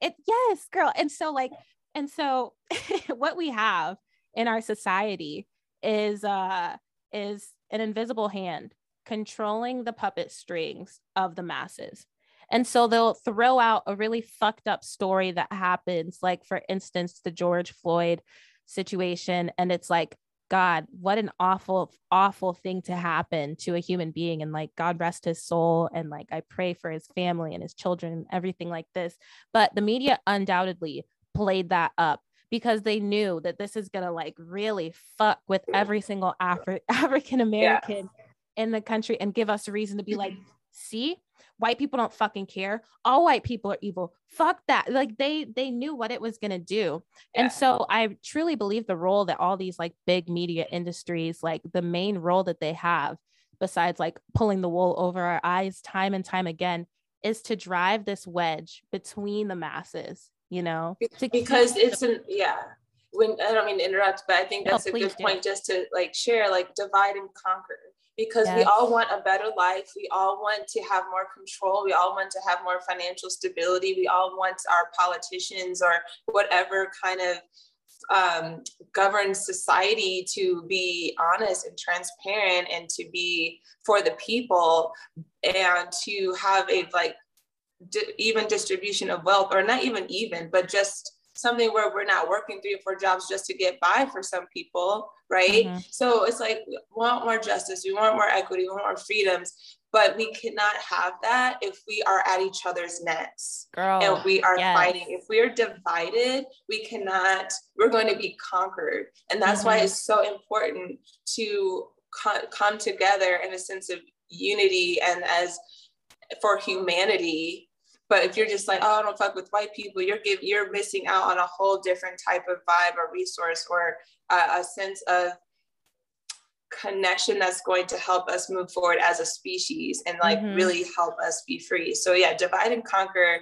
it yes, girl. And so like and so what we have in our society is uh is an invisible hand controlling the puppet strings of the masses. And so they'll throw out a really fucked up story that happens, like, for instance, the George Floyd situation. And it's like, God, what an awful, awful thing to happen to a human being. And like, God rest his soul. And like, I pray for his family and his children and everything like this. But the media undoubtedly played that up because they knew that this is going to like really fuck with every single Afri- African American yeah. in the country and give us a reason to be like, see, white people don't fucking care. All white people are evil. Fuck that. Like they they knew what it was going to do yeah. and so i truly believe the role that all these like big media industries like the main role that they have besides like pulling the wool over our eyes time and time again is to drive this wedge between the masses you know? Because it's an yeah. When i don't mean to interrupt but i think that's no, a good do. point just to like share like divide and conquer because yes. we all want a better life. We all want to have more control. We all want to have more financial stability. We all want our politicians or whatever kind of um, govern society to be honest and transparent and to be for the people and to have a like di- even distribution of wealth or not even even but just something where we're not working three or four jobs just to get by for some people, right? Mm-hmm. So it's like we want more justice, we want more equity, we want more freedoms, but we cannot have that if we are at each other's necks Girl, and we are yes. fighting. If we are divided, we cannot, we're going to be conquered. And that's mm-hmm. why it's so important to co- come together in a sense of unity and as for humanity but if you're just like, oh, I don't fuck with white people, you're give, you're missing out on a whole different type of vibe or resource or uh, a sense of connection that's going to help us move forward as a species and like mm-hmm. really help us be free. So yeah, divide and conquer.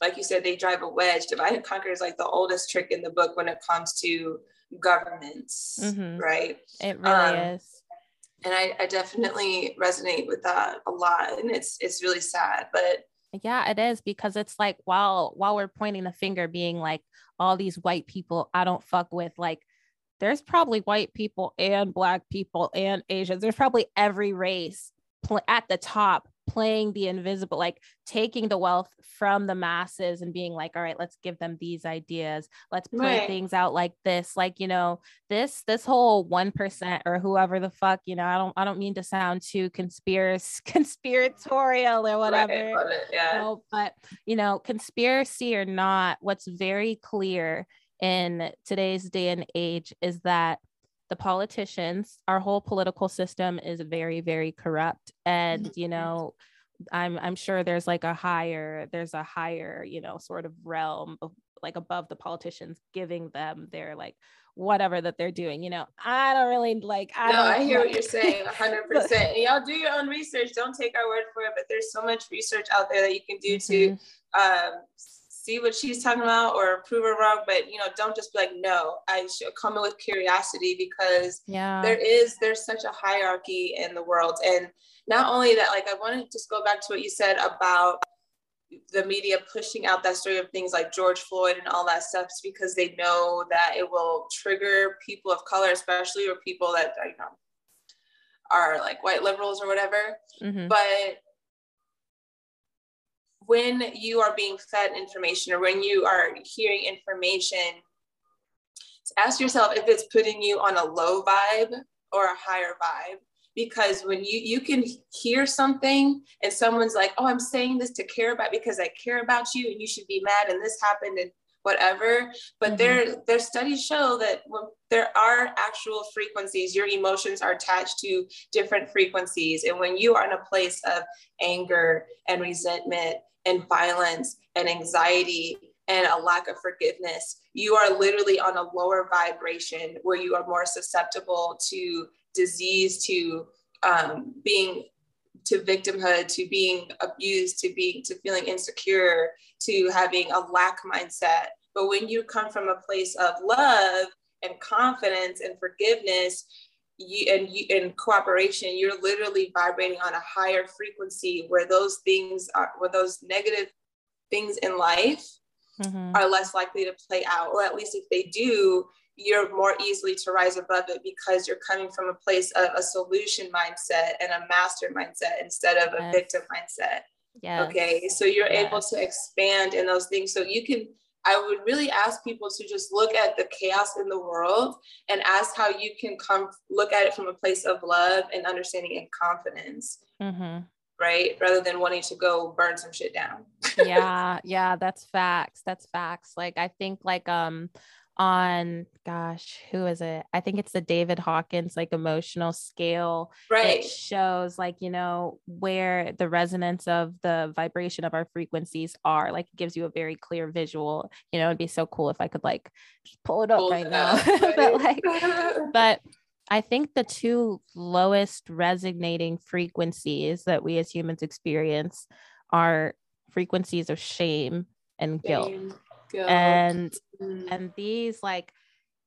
Like you said, they drive a wedge. Divide and conquer is like the oldest trick in the book when it comes to governments, mm-hmm. right? It really um, is and I, I, definitely resonate with that a lot and it's it's really sad but yeah, it is because it's like while while we're pointing the finger, being like all these white people I don't fuck with, like there's probably white people and black people and Asians. There's probably every race pl- at the top playing the invisible like taking the wealth from the masses and being like all right let's give them these ideas let's play right. things out like this like you know this this whole 1% or whoever the fuck you know i don't i don't mean to sound too conspiracy conspiratorial or whatever right. yeah. But you know conspiracy or not what's very clear in today's day and age is that the politicians our whole political system is very very corrupt and mm-hmm. you know i'm i'm sure there's like a higher there's a higher you know sort of realm of like above the politicians giving them their like whatever that they're doing you know i don't really like i no i hear what you're saying 100% and y'all do your own research don't take our word for it but there's so much research out there that you can do mm-hmm. to um, see what she's talking about or prove her wrong but you know don't just be like no. I should come in with curiosity because yeah. there is there's such a hierarchy in the world. And not only that like i want to just go back to what you said about the media pushing out that story of things like george floyd and all that stuff because they know that it will trigger people of color especially or people that you know are like white liberals or whatever. Mm-hmm. but when you are being fed information or when you are hearing information, ask yourself if it's putting you on a low vibe or a higher vibe. Because when you you can hear something and someone's like, "Oh, I'm saying this to care about because I care about you, and you should be mad," and this happened, and whatever. But mm-hmm. their their studies show that when there are actual frequencies. Your emotions are attached to different frequencies, and when you are in a place of anger and resentment and violence and anxiety and a lack of forgiveness, you are literally on a lower vibration where you are more susceptible to disease, to um, being to victimhood, to being abused, to being to feeling insecure, to having a lack mindset. But when you come from a place of love and confidence and forgiveness, you and you in cooperation you're literally vibrating on a higher frequency where those things are where those negative things in life mm-hmm. are less likely to play out or at least if they do you're more easily to rise above it because you're coming from a place of a solution mindset and a master mindset instead of a yes. victim mindset Yeah. Okay. So you're Yes. able to expand in those things. So you can, I would really ask people to just look at the chaos in the world and ask how you can come look at it from a place of love and understanding and confidence, hmm right? Rather than wanting to go burn some shit down. yeah yeah that's facts that's facts like i think like um on gosh who is it? I think it's the david hawkins like emotional scale Right. it shows like you know where the resonance of the vibration of our frequencies are like it gives you a very clear visual. You know it'd be so cool if i could like just pull it up Pull right it now. up, but like but I think the two lowest resonating frequencies that we as humans experience are frequencies of shame and guilt. Shame, guilt. And Mm. and these like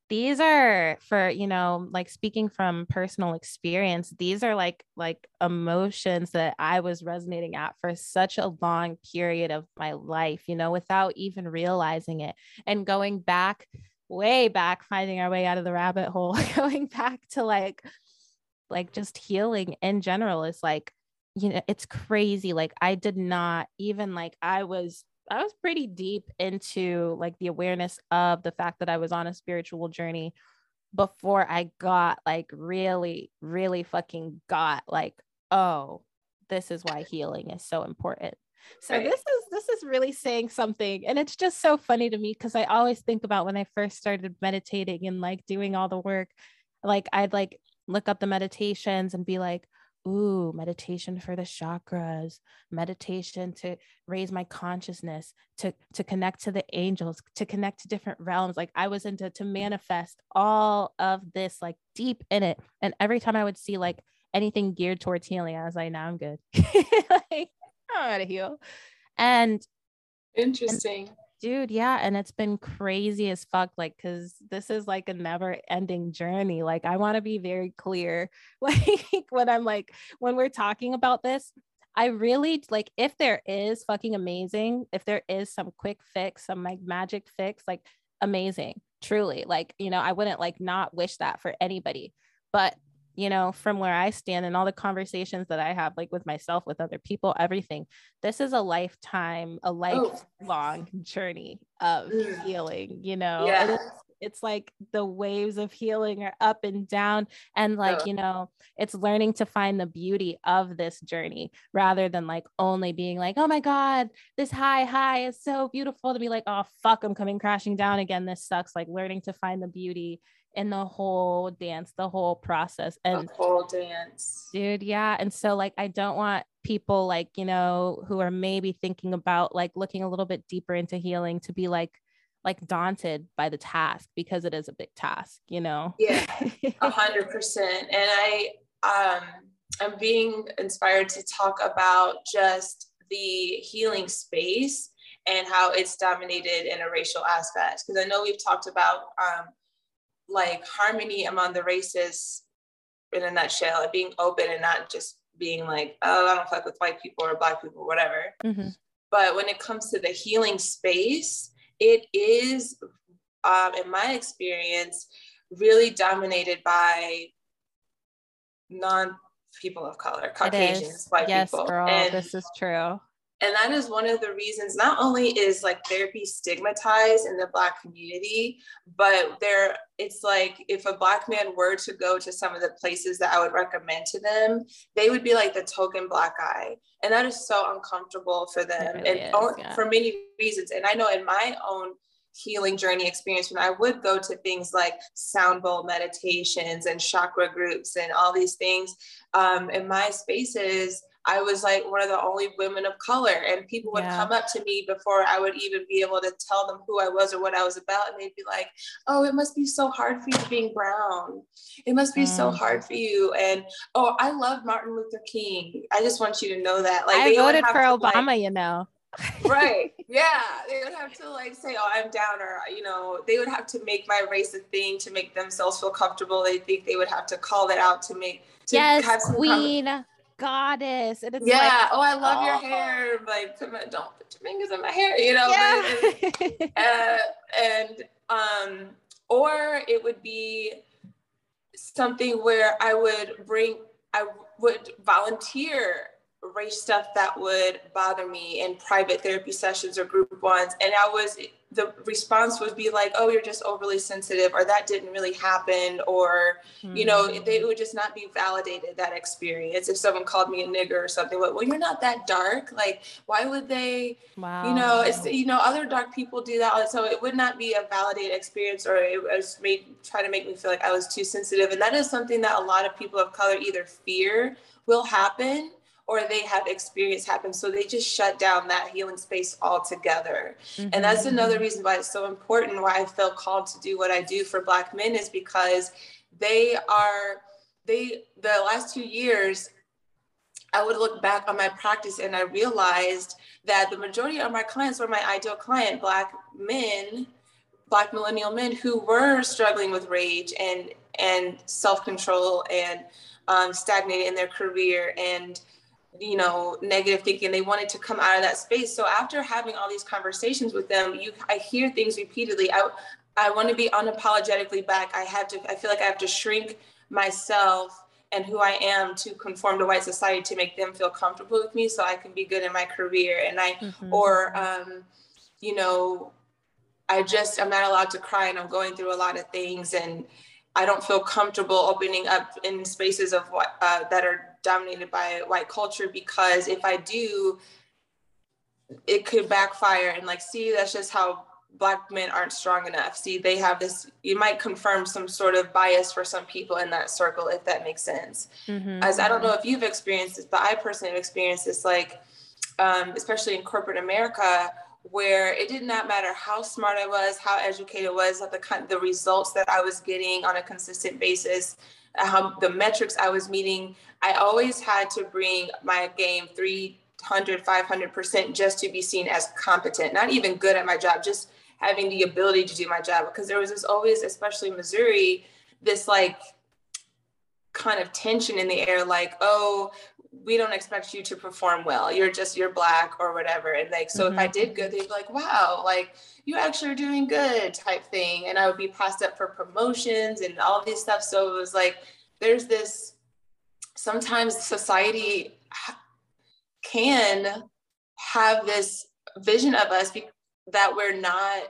these are for you know like speaking from personal experience these are like like emotions that i was resonating at for such a long period of my life you know without even realizing it and going back way back finding our way out of the rabbit hole going back to like like just healing in general is like you know it's crazy like i did not even like i was i was pretty deep into like the awareness of the fact that i was on a spiritual journey before i got like really really fucking got like oh this is why healing is so important so Right. this is this is really saying something and it's just so funny to me because i always think about when i first started meditating and like doing all the work like i'd like look up the meditations and be like ooh meditation for the chakras meditation to raise my consciousness to to connect to the angels to connect to different realms. Like i was into to manifest all of this like deep in it. And every time i would see like anything geared towards healing i was like now i'm good. Like i don't gotta heal and Interesting. Dude yeah and it's been crazy as fuck like because this is like a never ending journey like i want to be very clear like when i'm like when we're talking about this i really like if there is fucking amazing if there is some quick fix some like magic fix like amazing truly like you know i wouldn't like not wish that for anybody but you know from where i stand and all the conversations that i have like with myself with other people everything this is a lifetime a lifelong journey of Mm. healing you know? Yeah. it is, it's like the waves of healing are up and down and like you know it's learning to find the beauty of this journey rather than like only being like oh my god this high high is so beautiful to be like oh fuck i'm coming crashing down again. This sucks. Like learning to find the beauty in the whole dance the whole process and a whole dance. dude yeah and so like i don't want people like you know who are maybe thinking about like looking a little bit deeper into healing to be like like daunted by the task because it is a big task you know Yeah. A hundred percent. And I um I'm being inspired to talk about just the healing space and how it's dominated in a racial aspect. Because I know we've talked about um like harmony among the races in a nutshell, and being open and not just being like, oh, I don't fuck with white people or black people, whatever. Mhm. But when it comes to the healing space, it is, um, in my experience, really dominated by non people of color, Caucasians, white yes people. girl and, this is true and that is one of the reasons not only is like therapy stigmatized in the black community but there it's like if a black man were to go to some of the places that i would recommend to them they would be like the token black guy and that is so uncomfortable for them really and is, o- yeah. for many reasons and i know in my own healing journey experience when i would go to things like sound bowl meditations and chakra groups and all these things um, in my spaces I was like one of the only women of color, and people would Yeah. come up to me before I would even be able to tell them who I was or what I was about, and they'd be like, "Oh, it must be so hard for you being brown. It must be so Mm. hard for you." And oh, I love Martin Luther King. I just want you to know that. Like i they voted for to, like- obama you know right yeah they would have to like say oh i'm down or you know they would have to make my race a thing to make themselves feel comfortable they think they would have to call that out to make to yes have some conver- queen goddess and it's yeah like oh i love your oh. hair like put my, don't put your fingers in my hair you know yeah. but, uh, and um or it would be something where i would bring i would volunteer race stuff that would bother me in private therapy sessions or group ones. And I was, the response would be like, oh, you're just overly sensitive, or that didn't really happen, or, mm-hmm. you know, hmm. they would just not be validated that experience. If someone called me a nigger or something, but well, you're not that dark. Like, why would they, wow. you know, it's, you know, other dark people do that. So it would not be a validated experience, or it was made, try to make me feel like I was too sensitive. And that is something that a lot of people of color either fear will happen or they have experience happen. So they just shut down that healing space altogether. Mm-hmm. And that's another reason why it's so important, why I feel called to do what I do for Black men is because they are, they, the last two years, I would look back on my practice and I realized that the majority of my clients were my ideal client, Black men, Black millennial men who were struggling with rage and, and self control and um, stagnated in their career and you know negative thinking they wanted to come out of that space. So after having all these conversations with them you i hear things repeatedly. I i want to be unapologetically black. I have to i feel like i have to shrink myself and who i am to conform to white society to make them feel comfortable with me so i can be good in my career. And i mm-hmm. or um you know i just i'm not allowed to cry and i'm going through a lot of things and I don't feel comfortable opening up in spaces of what uh, that are dominated by white culture because if I do, it could backfire and like, see, that's just how black men aren't strong enough. See, they have this, you might confirm some sort of bias for some people in that circle, if that makes sense. Mm-hmm. As I don't know if you've experienced this, but I personally have experienced this, like, um, especially in corporate America, where it did not matter how smart I was, how educated I was, the kind the results that I was getting on a consistent basis, how the metrics I was meeting, I always had to bring my game 300, 500% just to be seen as competent, not even good at my job, just having the ability to do my job. Because there was this always, especially Missouri, this like kind of tension in the air, like, oh, we don't expect you to perform well. You're just you're black or whatever. And like so mm-hmm. if I mm-hmm. did good, they'd be like, wow, like you actually are doing good type thing. And I would be passed up for promotions and all these stuff. So it was like there's this sometimes society can have this vision of us be- that we're not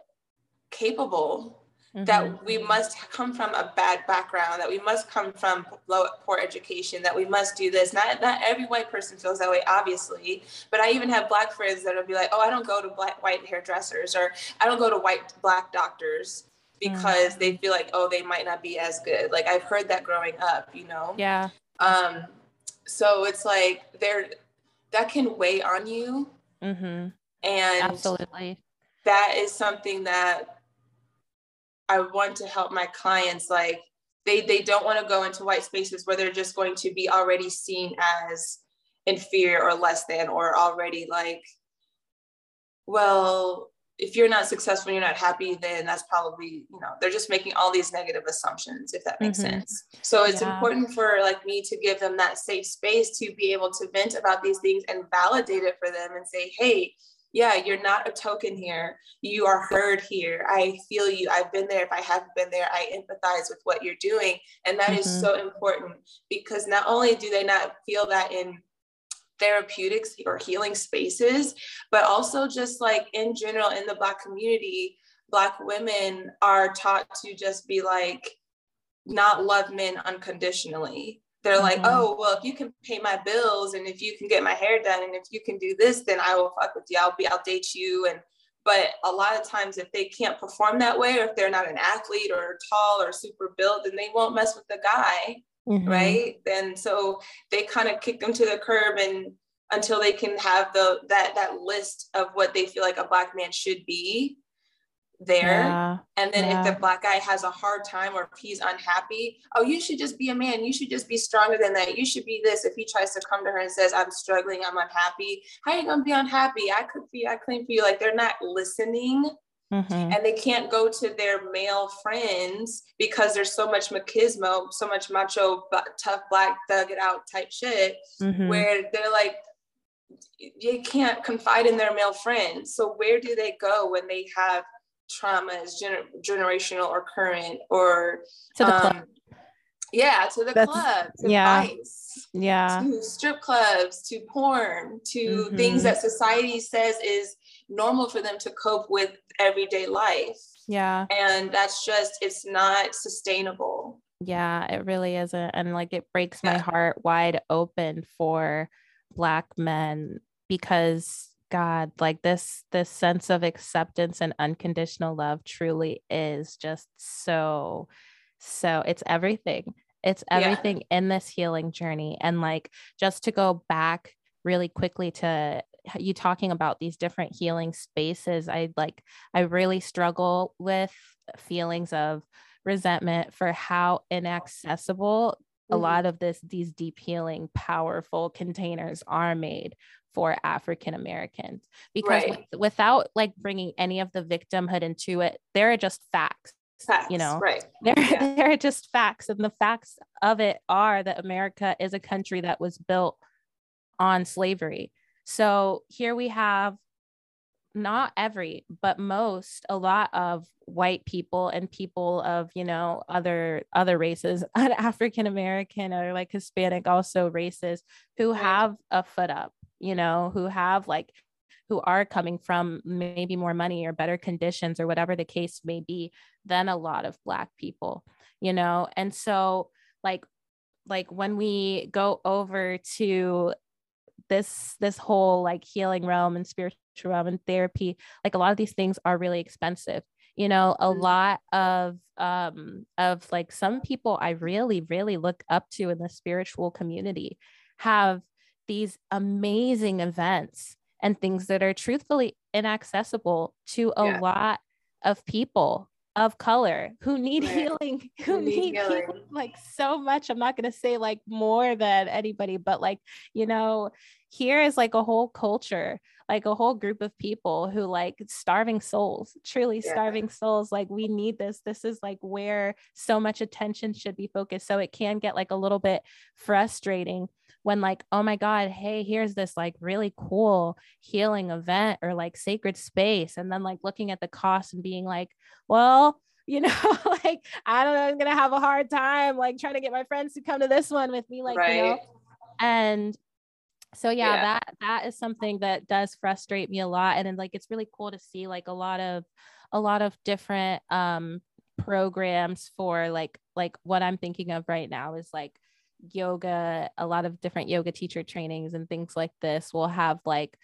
capable Mm-hmm. that we must come from a bad background, that we must come from low, poor education, that we must do this. Not not every white person feels that way, obviously, but I even have black friends that'll be like, "Oh, I don't go to black white hairdressers, or I don't go to white black doctors." because mm-hmm. they feel like oh they might not be as good like i've heard that growing up you know yeah um so it's like there that can weigh on you mm-hmm. and absolutely that is something that I want to help my clients like they they don't want to go into white spaces where they're just going to be already seen as inferior or less than or already like well if you're not successful you're not happy then that's probably you know they're just making all these negative assumptions if that makes mm-hmm. sense so it's yeah. important for like me to give them that safe space to be able to vent about these things and validate it for them and say hey yeah, you're not a token here. You are heard here. I feel you. I've been there. If I haven't been there, I empathize with what you're doing. And that mm-hmm. is so important because not only do they not feel that in therapeutics or healing spaces, but also just like in general in the Black community, Black women are taught to just be like, not love men unconditionally they're mm-hmm. like, oh, well, if you can pay my bills and if you can get my hair done and if you can do this, then I will fuck with you. I'll be, I'll date you. And, but a lot of times if they can't perform that way, or if they're not an athlete or tall or super built, then they won't mess with the guy. Mm-hmm. Right. And so they kind of kick them to the curb and until they can have the, that, that list of what they feel like a black man should be there. Yeah, and then yeah. if the black guy has a hard time or if he's unhappy, oh, you should just be a man. You should just be stronger than that. You should be this. If he tries to come to her and says, I'm struggling, I'm unhappy, how are you gonna be unhappy? I could be, I claim for you. Like they're not listening. Mm-hmm. And they can't go to their male friends because there's so much machismo, so much macho, tough black thug it out type shit, mm-hmm. where they're like, they can't confide in their male friends. So where do they go when they have trauma is gener- generational or current or to the um, yeah to the That's- club to yeah. vice Yeah. to strip clubs to porn to Mhm. things that society says is normal for them to cope with everyday life Yeah. and that's just it's not sustainable Yeah, it really isn't. And like it breaks my heart wide open for black men because God, like this this sense of acceptance and unconditional love truly is just so so it's everything. It's Yeah. everything in this healing journey. And like just to go back really quickly to you talking about these different healing spaces, I like I really struggle with feelings of resentment for how inaccessible a Mhm. lot of this these deep healing powerful containers are made for african americans because Right. with- without like bringing any of the victimhood into it there are just facts Facts, you know right there, Yeah. there are just facts and the facts of it are that america is a country that was built on slavery so here we have not every but most a lot of white people and people of you know other other races african american or like hispanic also races who have a foot up you know who have like who are coming from maybe more money or better conditions or whatever the case may be than a lot of black people you know? And so like like when we go over to this this whole like healing realm and spiritual and therapy like a lot of these things are really expensive you know a Mhm. lot of um of like some people i really really look up to in the spiritual community have these amazing events and things that are truthfully inaccessible to a Yeah. lot of people of color who need Right. healing who Who need need healing healing. like so much i'm not going to say like more than anybody but like you know here is like a whole culture like a whole group of people who like starving souls truly Yeah. starving souls like we need this this is like where so much attention should be focused so it can get like a little bit frustrating when like oh my god hey here's this like really cool healing event or like sacred space and then like looking at the cost and being like well you know like i don't know i'm gonna have a hard time like trying to get my friends to come to this one with me like you know right and so yeah, Yeah. that that is something that does frustrate me a lot and then like it's really cool to see like a lot of a lot of different um programs for like like what i'm thinking of right now is like yoga a lot of different yoga teacher trainings and things like this will have like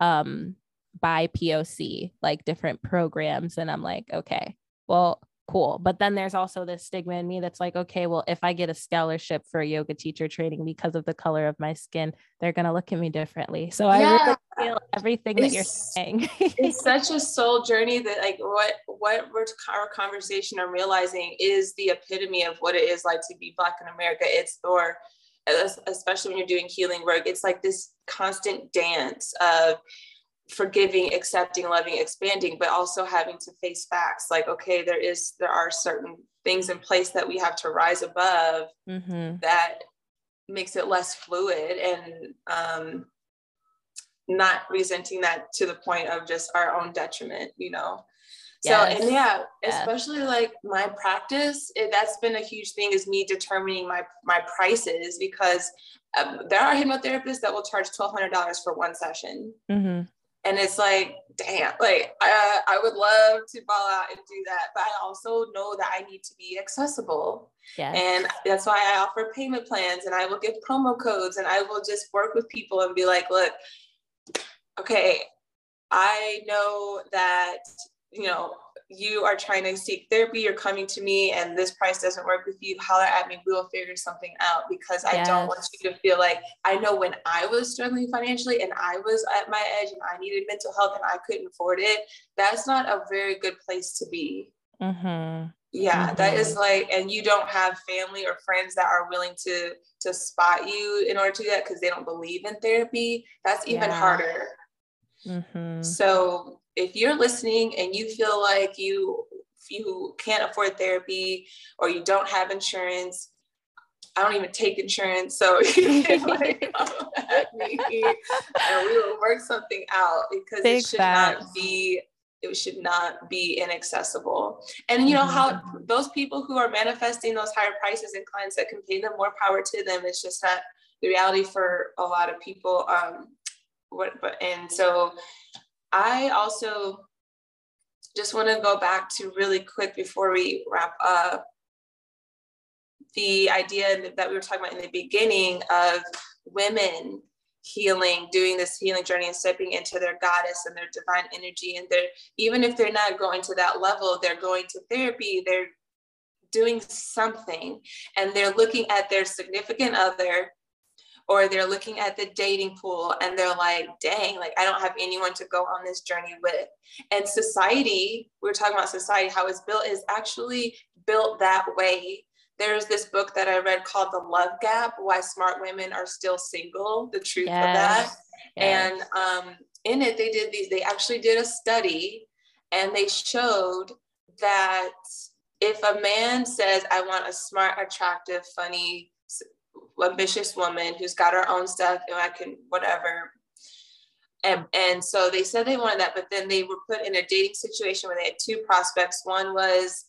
um by poc like different programs. And i'm like okay well cool. But then there's also this stigma in me that's like okay well if i get a scholarship for a yoga teacher training because of the color of my skin they're going to look at me differently. So i really feel everything that you're saying. it's such a soul journey that like what what we're our conversation i'm realizing is the epitome of what it is like to be black in america. It's or especially when you're doing healing work it's like this constant dance of forgiving accepting loving expanding but also having to face facts like okay there is there are certain things in place that we have to rise above hmm that makes it less fluid and um, not resenting that to the point of just our own detriment, you know. So and yeah, Yes. especially like my practice, it, that's been a huge thing is me determining my my prices because um, there are hypnotherapists that will charge twelve hundred dollars for one session, hmm and it's like, damn, like I I would love to ball out and do that, but I also know that I need to be accessible. yes And that's why I offer payment plans and I will give promo codes and I will just work with people and be like, look, okay, I know that, you know, you are trying to seek therapy, you're coming to me and this price doesn't work with you, holler at me, we'll figure something out because I don't want you to feel like I know when I was struggling financially and I was at my edge and I needed mental health and I couldn't afford it, that's not a very good place to be. hmm Yeah, that is Mhm. like, and you don't have family or friends that are willing to to spot you in order to do that because they don't believe in therapy. That's even Yeah. harder. hmm So if you're listening and you feel like you you can't afford therapy or you don't have insurance, I don't even take insurance, so you can like come at me and we will work something out because Big it should facts. not be it should not be inaccessible. And you know mm-hmm. how those people who are manifesting those higher prices and clients that can pay them more power to them. It's just not the reality for a lot of people. Um, what, but and so I also just want to go back to really quick before we wrap up the idea that we were talking about in the beginning of women healing, doing this healing journey and stepping into their goddess and their divine energy. And they're, even if they're not going to that level, they're going to therapy, they're doing something and they're looking at their significant other or they're looking at the dating pool and they're like, dang, like I don't have anyone to go on this journey with. And society, we are talking about society, how it's built is actually built that way there's this book that I read called The Love Gap Why Smart Women Are Still Single, the truth yes. of that. Yes. And um, in it, they did these, they actually did a study and they showed that if a man says, I want a smart, attractive, funny, ambitious woman who's got her own stuff and I can, whatever. And, and so they said they wanted that, but then they were put in a dating situation where they had two prospects. One was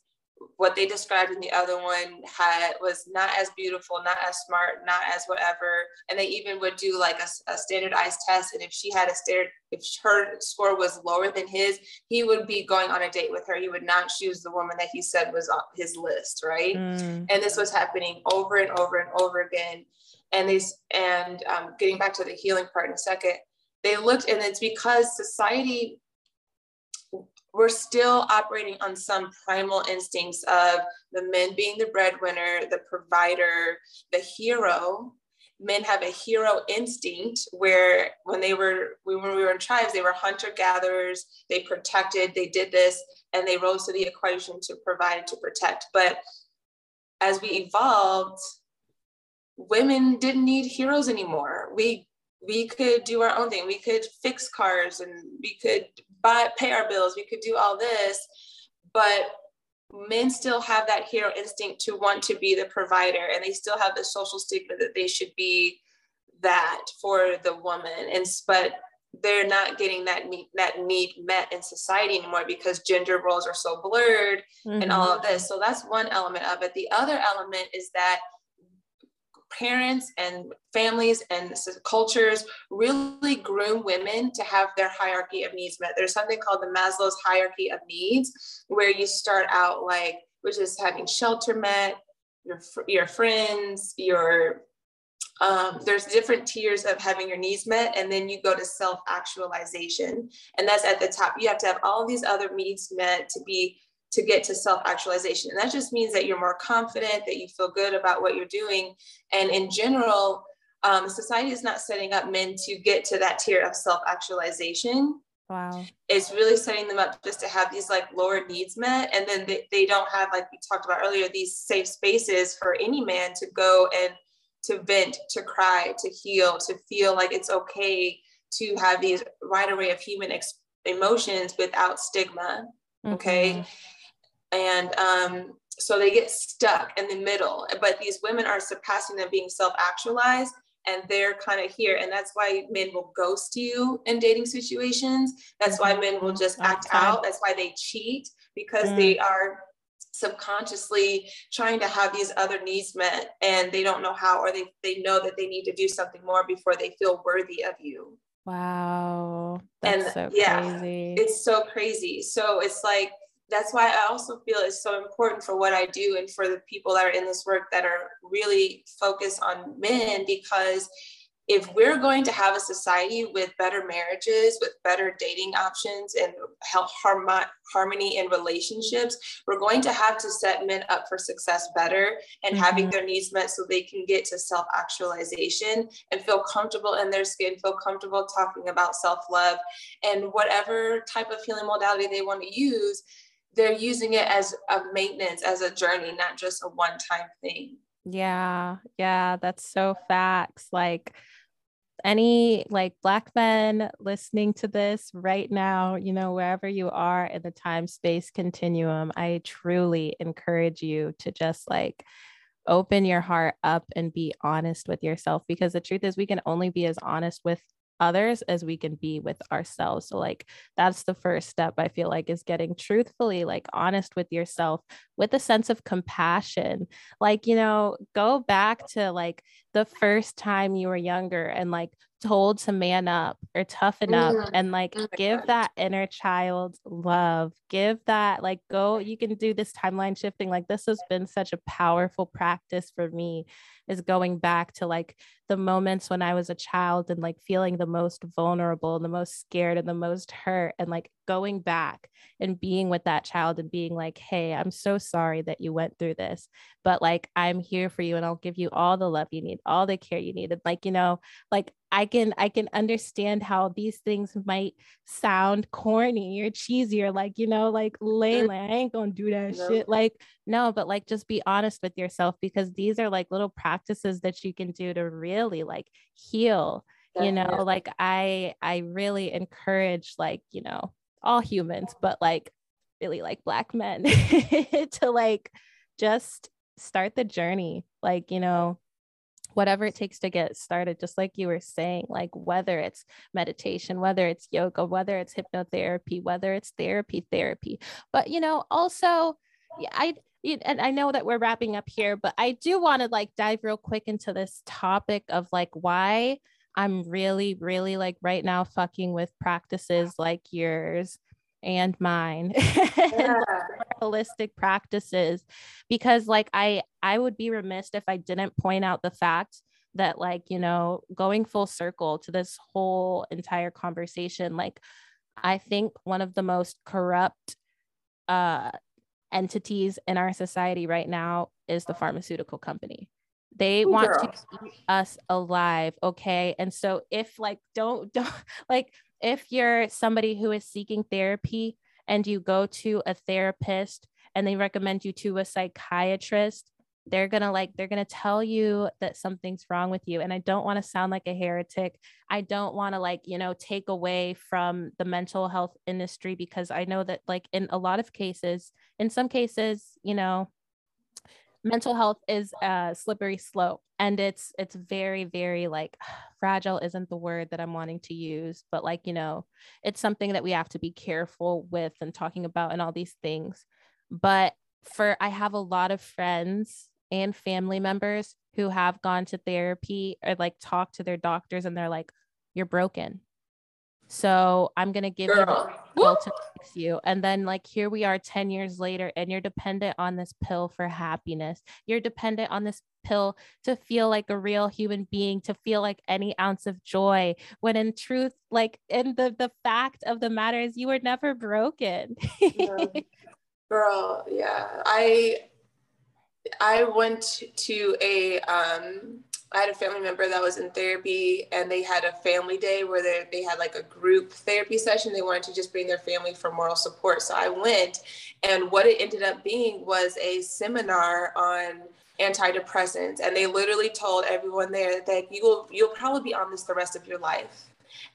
what they described in the other one had was not as beautiful, not as smart, not as whatever. And they even would do like a, a standardized test. And if she had a standard, if her score was lower than his, he would be going on a date with her. He would not choose the woman that he said was on his list, right? Mm. And this was happening over and over and over again. And these, and um, getting back to the healing part in a second, they looked, and it's because society we're still operating on some primal instincts of the men being the breadwinner, the provider, the hero. Men have a hero instinct where when they were when we were in tribes, they were hunter gatherers, they protected, they did this, and they rose to the equation to provide to protect. But as we evolved, women didn't need heroes anymore. We we could do our own thing. We could fix cars and we could buy pay our bills. We could do all this, but men still have that hero instinct to want to be the provider, and they still have the social stigma that they should be that for the woman. And but they're not getting that need that need met in society anymore because gender roles are so blurred mm-hmm. and all of this. So that's one element of it. The other element is that parents and families and cultures really groom women to have their hierarchy of needs met. There's something called the Maslow's hierarchy of needs, where you start out like, which is having shelter met, your, your friends, your um, there's different tiers of having your needs met, and then you go to self actualization. And that's at the top. You have to have all these other needs met to be to get to self actualization. And that just means that you're more confident, that you feel good about what you're doing. And in general, um, society is not setting up men to get to that tier of self actualization. Wow. It's really setting them up just to have these like lower needs met. And then they, they don't have, like we talked about earlier, these safe spaces for any man to go and to vent, to cry, to heal, to feel like it's okay to have these wide array of human ex- emotions without stigma. Okay. Mm-hmm and um, so they get stuck in the middle but these women are surpassing them being self-actualized and they're kind of here and that's why men will ghost you in dating situations. That's why men will just act out. That's why they cheat because mm. they are subconsciously trying to have these other needs met and they don't know how or they, they know that they need to do something more before they feel worthy of you. Wow. That's and so yeah crazy. it's so crazy. So it's like that's why I also feel it's so important for what I do and for the people that are in this work that are really focused on men because if we're going to have a society with better marriages, with better dating options and health harmony in relationships, we're going to have to set men up for success better and mm-hmm. having their needs met so they can get to self actualization and feel comfortable in their skin, feel comfortable talking about self love and whatever type of healing modality they want to use they're using it as a maintenance, as a journey, not just a one time thing. Yeah. Yeah. That's so facts. Like, any like black men listening to this right now, you know, wherever you are in the time space continuum, I truly encourage you to just like open your heart up and be honest with yourself because the truth is we can only be as honest with others as we can be with ourselves. So, like, that's the first step I feel like is getting truthfully, like, honest with yourself with a sense of compassion. Like, you know, go back to like the first time you were younger and like told to man up or toughen up mm-hmm. and like oh give God. that inner child love give that like go you can do this timeline shifting like this has been such a powerful practice for me is going back to like the moments when I was a child and like feeling the most vulnerable and the most scared and the most hurt and like going back and being with that child and being like, hey, I'm so sorry that you went through this, but like I'm here for you and I'll give you all the love you need, all the care you need. And like, you know, like I can I can understand how these things might sound corny or cheesy or like, you know, like lame, like, I ain't gonna do that no. shit. Like, no, but like just be honest with yourself because these are like little practices that you can do to really like heal. you know, like I I really encourage like, you know, all humans, but like really like black men to like just start the journey. Like, you know, whatever it takes to get started just like you were saying like whether it's meditation whether it's yoga whether it's hypnotherapy whether it's therapy therapy but you know also i and I know that we're wrapping up here, but I do want to like dive real quick into this topic of like why I'm really, really like right now fucking with practices like yours and mine yeah. holistic practices because like i i would be remiss if i didn't point out the fact that like you know going full circle to this whole entire conversation like i think one of the most corrupt uh entities in our society right now is the pharmaceutical company they want Girl. to keep us alive okay and so if like don't don't like if you're somebody who is seeking therapy and you go to a therapist and they recommend you to a psychiatrist they're going to like they're going to tell you that something's wrong with you and i don't want to sound like a heretic. I don't want to like you know take away from the mental health industry because i know that like in a lot of cases in some cases you know mental health is a slippery slope and it's it's very very like fragile isn't the word that i'm wanting to use but like you know it's something that we have to be careful with and talking about and all these things. But for i have a lot of friends and family members who have gone to therapy or like talk to their doctors and they're like you're broken so I'm gonna give Girl. you pill to fix you. And then like here we are 10 years later, and you're dependent on this pill for happiness. You're dependent on this pill to feel like a real human being, to feel like any ounce of joy. When in truth, like in the the fact of the matter is you were never broken. Girl, yeah. I I went to a um I had a family member that was in therapy and they had a family day where they, they had like a group therapy session. They wanted to just bring their family for moral support. So I went and what it ended up being was a seminar on antidepressants. And they literally told everyone there that you will, you'll probably be on this the rest of your life.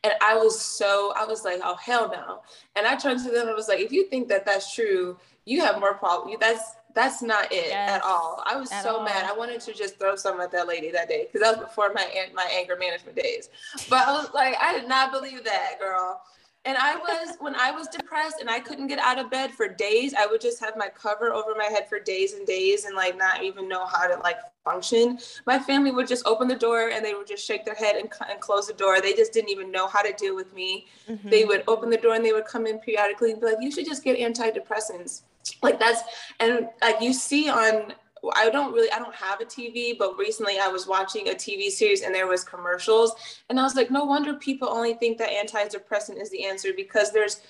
And I was so, I was like, oh, hell no. And I turned to them and was like, if you think that that's true, you have more problems. That's that's not it yes, at all. I was so all. mad. I wanted to just throw some at that lady that day because that was before my my anger management days. But I was like, I did not believe that, girl. And I was when I was depressed and I couldn't get out of bed for days. I would just have my cover over my head for days and days and like not even know how to like function. My family would just open the door and they would just shake their head and, and close the door. They just didn't even know how to deal with me. Mm-hmm. They would open the door and they would come in periodically and be like, "You should just get antidepressants." Like that's and like you see on I don't really I don't have a TV, but recently I was watching a TV series and there was commercials and I was like, no wonder people only think that antidepressant is the answer because there's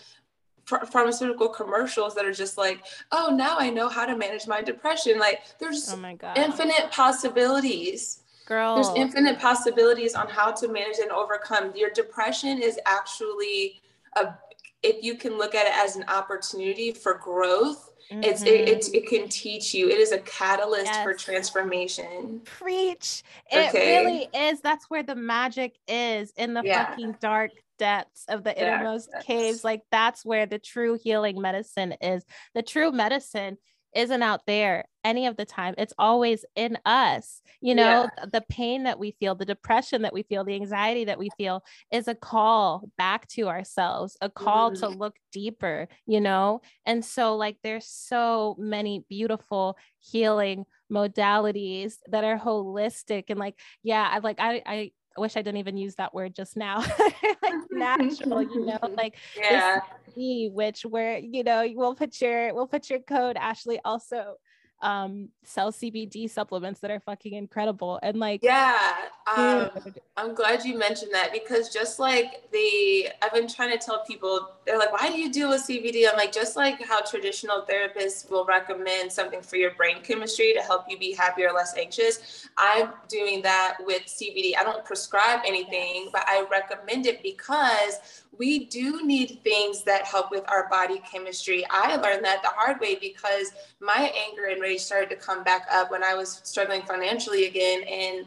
pharmaceutical commercials that are just like, oh, now I know how to manage my depression. Like there's oh my God. infinite possibilities. Girl. There's infinite possibilities on how to manage and overcome. Your depression is actually a if you can look at it as an opportunity for growth, mm-hmm. it's it, it, it, can teach you. It is a catalyst yes. for transformation. Preach. It okay. really is. That's where the magic is in the yeah. fucking dark depths of the innermost caves. Like that's where the true healing medicine is. The true medicine isn't out there any of the time. It's always in us. You know, yeah. the pain that we feel, the depression that we feel, the anxiety that we feel is a call back to ourselves, a call mm. to look deeper, you know? And so, like, there's so many beautiful healing modalities that are holistic and like yeah i like i i wish I didn't even use that word just now. like natural, you know, like yeah. which where you know we'll put your we'll put your code Ashlee also um sell CBD supplements that are fucking incredible. And like yeah um, I'm glad you mentioned that because just like the I've been trying to tell people they're like why do you deal with CBD I'm like just like how traditional therapists will recommend something for your brain chemistry to help you be happier less anxious. I'm doing that with CBD I don't prescribe anything but I recommend it because we do need things that help with our body chemistry. I learned that the hard way because my anger and rage started to come back up when I was struggling financially again. And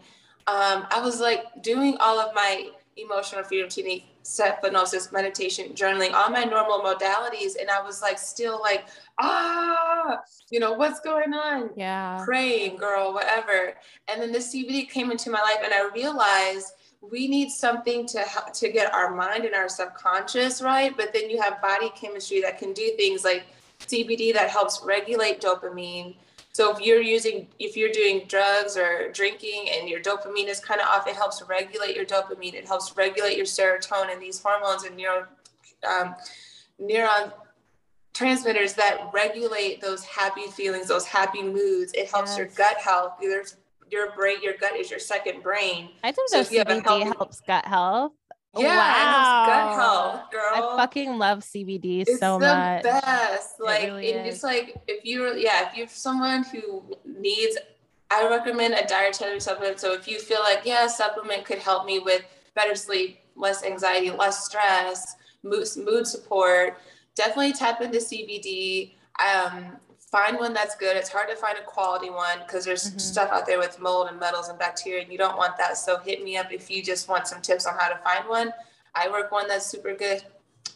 um, I was like doing all of my emotional freedom technique, hypnosis, meditation, journaling, all my normal modalities. And I was like, still like, ah, you know, what's going on? Yeah. Praying, girl, whatever. And then the CBD came into my life and I realized we need something to help to get our mind and our subconscious right but then you have body chemistry that can do things like cbd that helps regulate dopamine so if you're using if you're doing drugs or drinking and your dopamine is kind of off it helps regulate your dopamine it helps regulate your serotonin and these hormones and neuron um, neuron transmitters that regulate those happy feelings those happy moods it helps yes. your gut health there's your brain, your gut is your second brain. I think so CBD helps gut health. Yeah, wow. gut health, girl. I fucking love CBD so much. it's so the much. Best, like it really it's like if you're yeah, if you're someone who needs, I recommend a dietary supplement. So if you feel like yeah, supplement could help me with better sleep, less anxiety, less stress, mood mood support, definitely tap into CBD. Um, find one that's good. It's hard to find a quality one because there's mm-hmm. stuff out there with mold and metals and bacteria, and you don't want that. So hit me up if you just want some tips on how to find one. I work one that's super good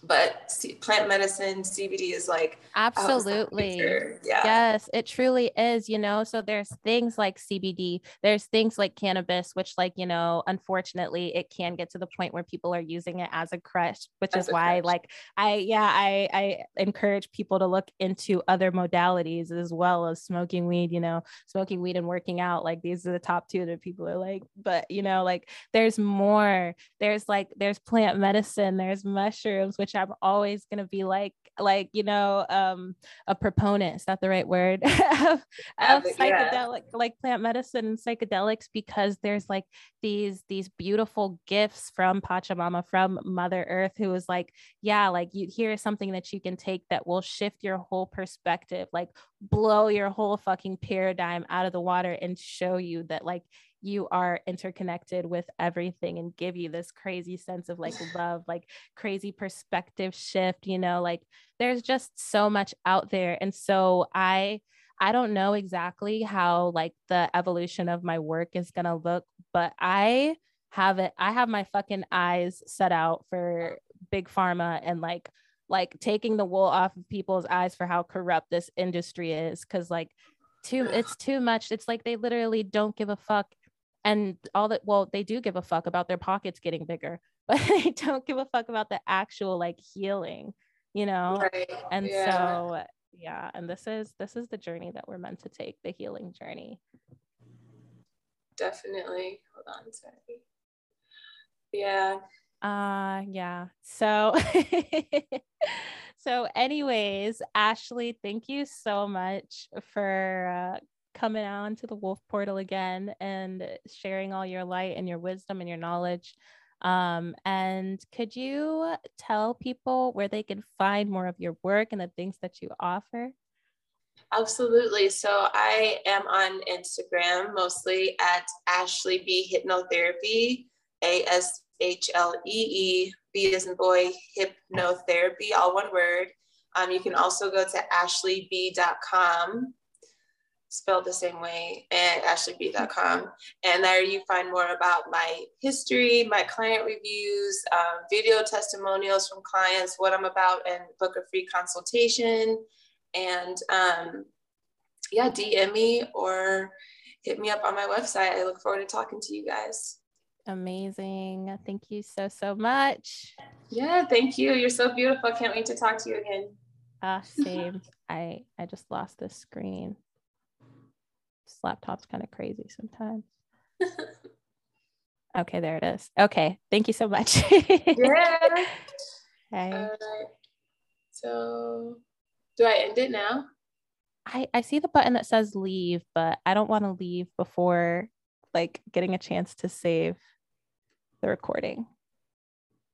but plant medicine cbd is like absolutely. yeah. Yes it truly is you know so there's things like cbd there's things like cannabis which like you know unfortunately it can get to the point where people are using it as a crush which as is why like i yeah i i encourage people to look into other modalities as well as smoking weed you know smoking weed and working out like these are the top two that people are like but you know like there's more. There's like there's plant medicine there's mushrooms which I'm always going to be like, like, you know, um, a proponent, is that the right word? of, of psychedelic, yeah. like plant medicine and psychedelics, because there's like these, these beautiful gifts from Pachamama, from Mother Earth, who is like, yeah, like you here is something that you can take that will shift your whole perspective, like blow your whole fucking paradigm out of the water and show you that like you are interconnected with everything and give you this crazy sense of like love, like crazy perspective shift, you know, like there's just so much out there. And so I, I don't know exactly how like the evolution of my work is going to look, but I have it, I have my fucking eyes set out for big pharma and like, like taking the wool off of people's eyes for how corrupt this industry is. Cause like, too it's too much it's like they literally don't give a fuck and all that well they do give a fuck about their pockets getting bigger but they don't give a fuck about the actual like healing you know right. and yeah. so yeah and this is this is the journey that we're meant to take the healing journey definitely hold on sorry yeah uh yeah so so anyways ashlee thank you so much for uh, coming on to the Wolf Portal again and sharing all your light and your wisdom and your knowledge. Um, and could you tell people where they can find more of your work and the things that you offer? Absolutely. So I am on Instagram mostly at Ashlee B Hypnotherapy, A S H L E E B as in boy, hypnotherapy, all one word. Um, you can also go to ashleeb.com, spelled the same way, and ashleeb.com. And there you find more about my history, my client reviews, um, video testimonials from clients, what I'm about, and book a free consultation. And um, yeah, DM me or hit me up on my website. I look forward to talking to you guys. Amazing. Thank you so, so much. Yeah, thank you. You're so beautiful. I can't wait to talk to you again. Ah, same. I I just lost this screen. This laptop's kind of crazy sometimes. okay, there it is. Okay, thank you so much. yeah. Hey. All right. So, do I end it now? I I see the button that says leave, but I don't want to leave before like getting a chance to save the recording.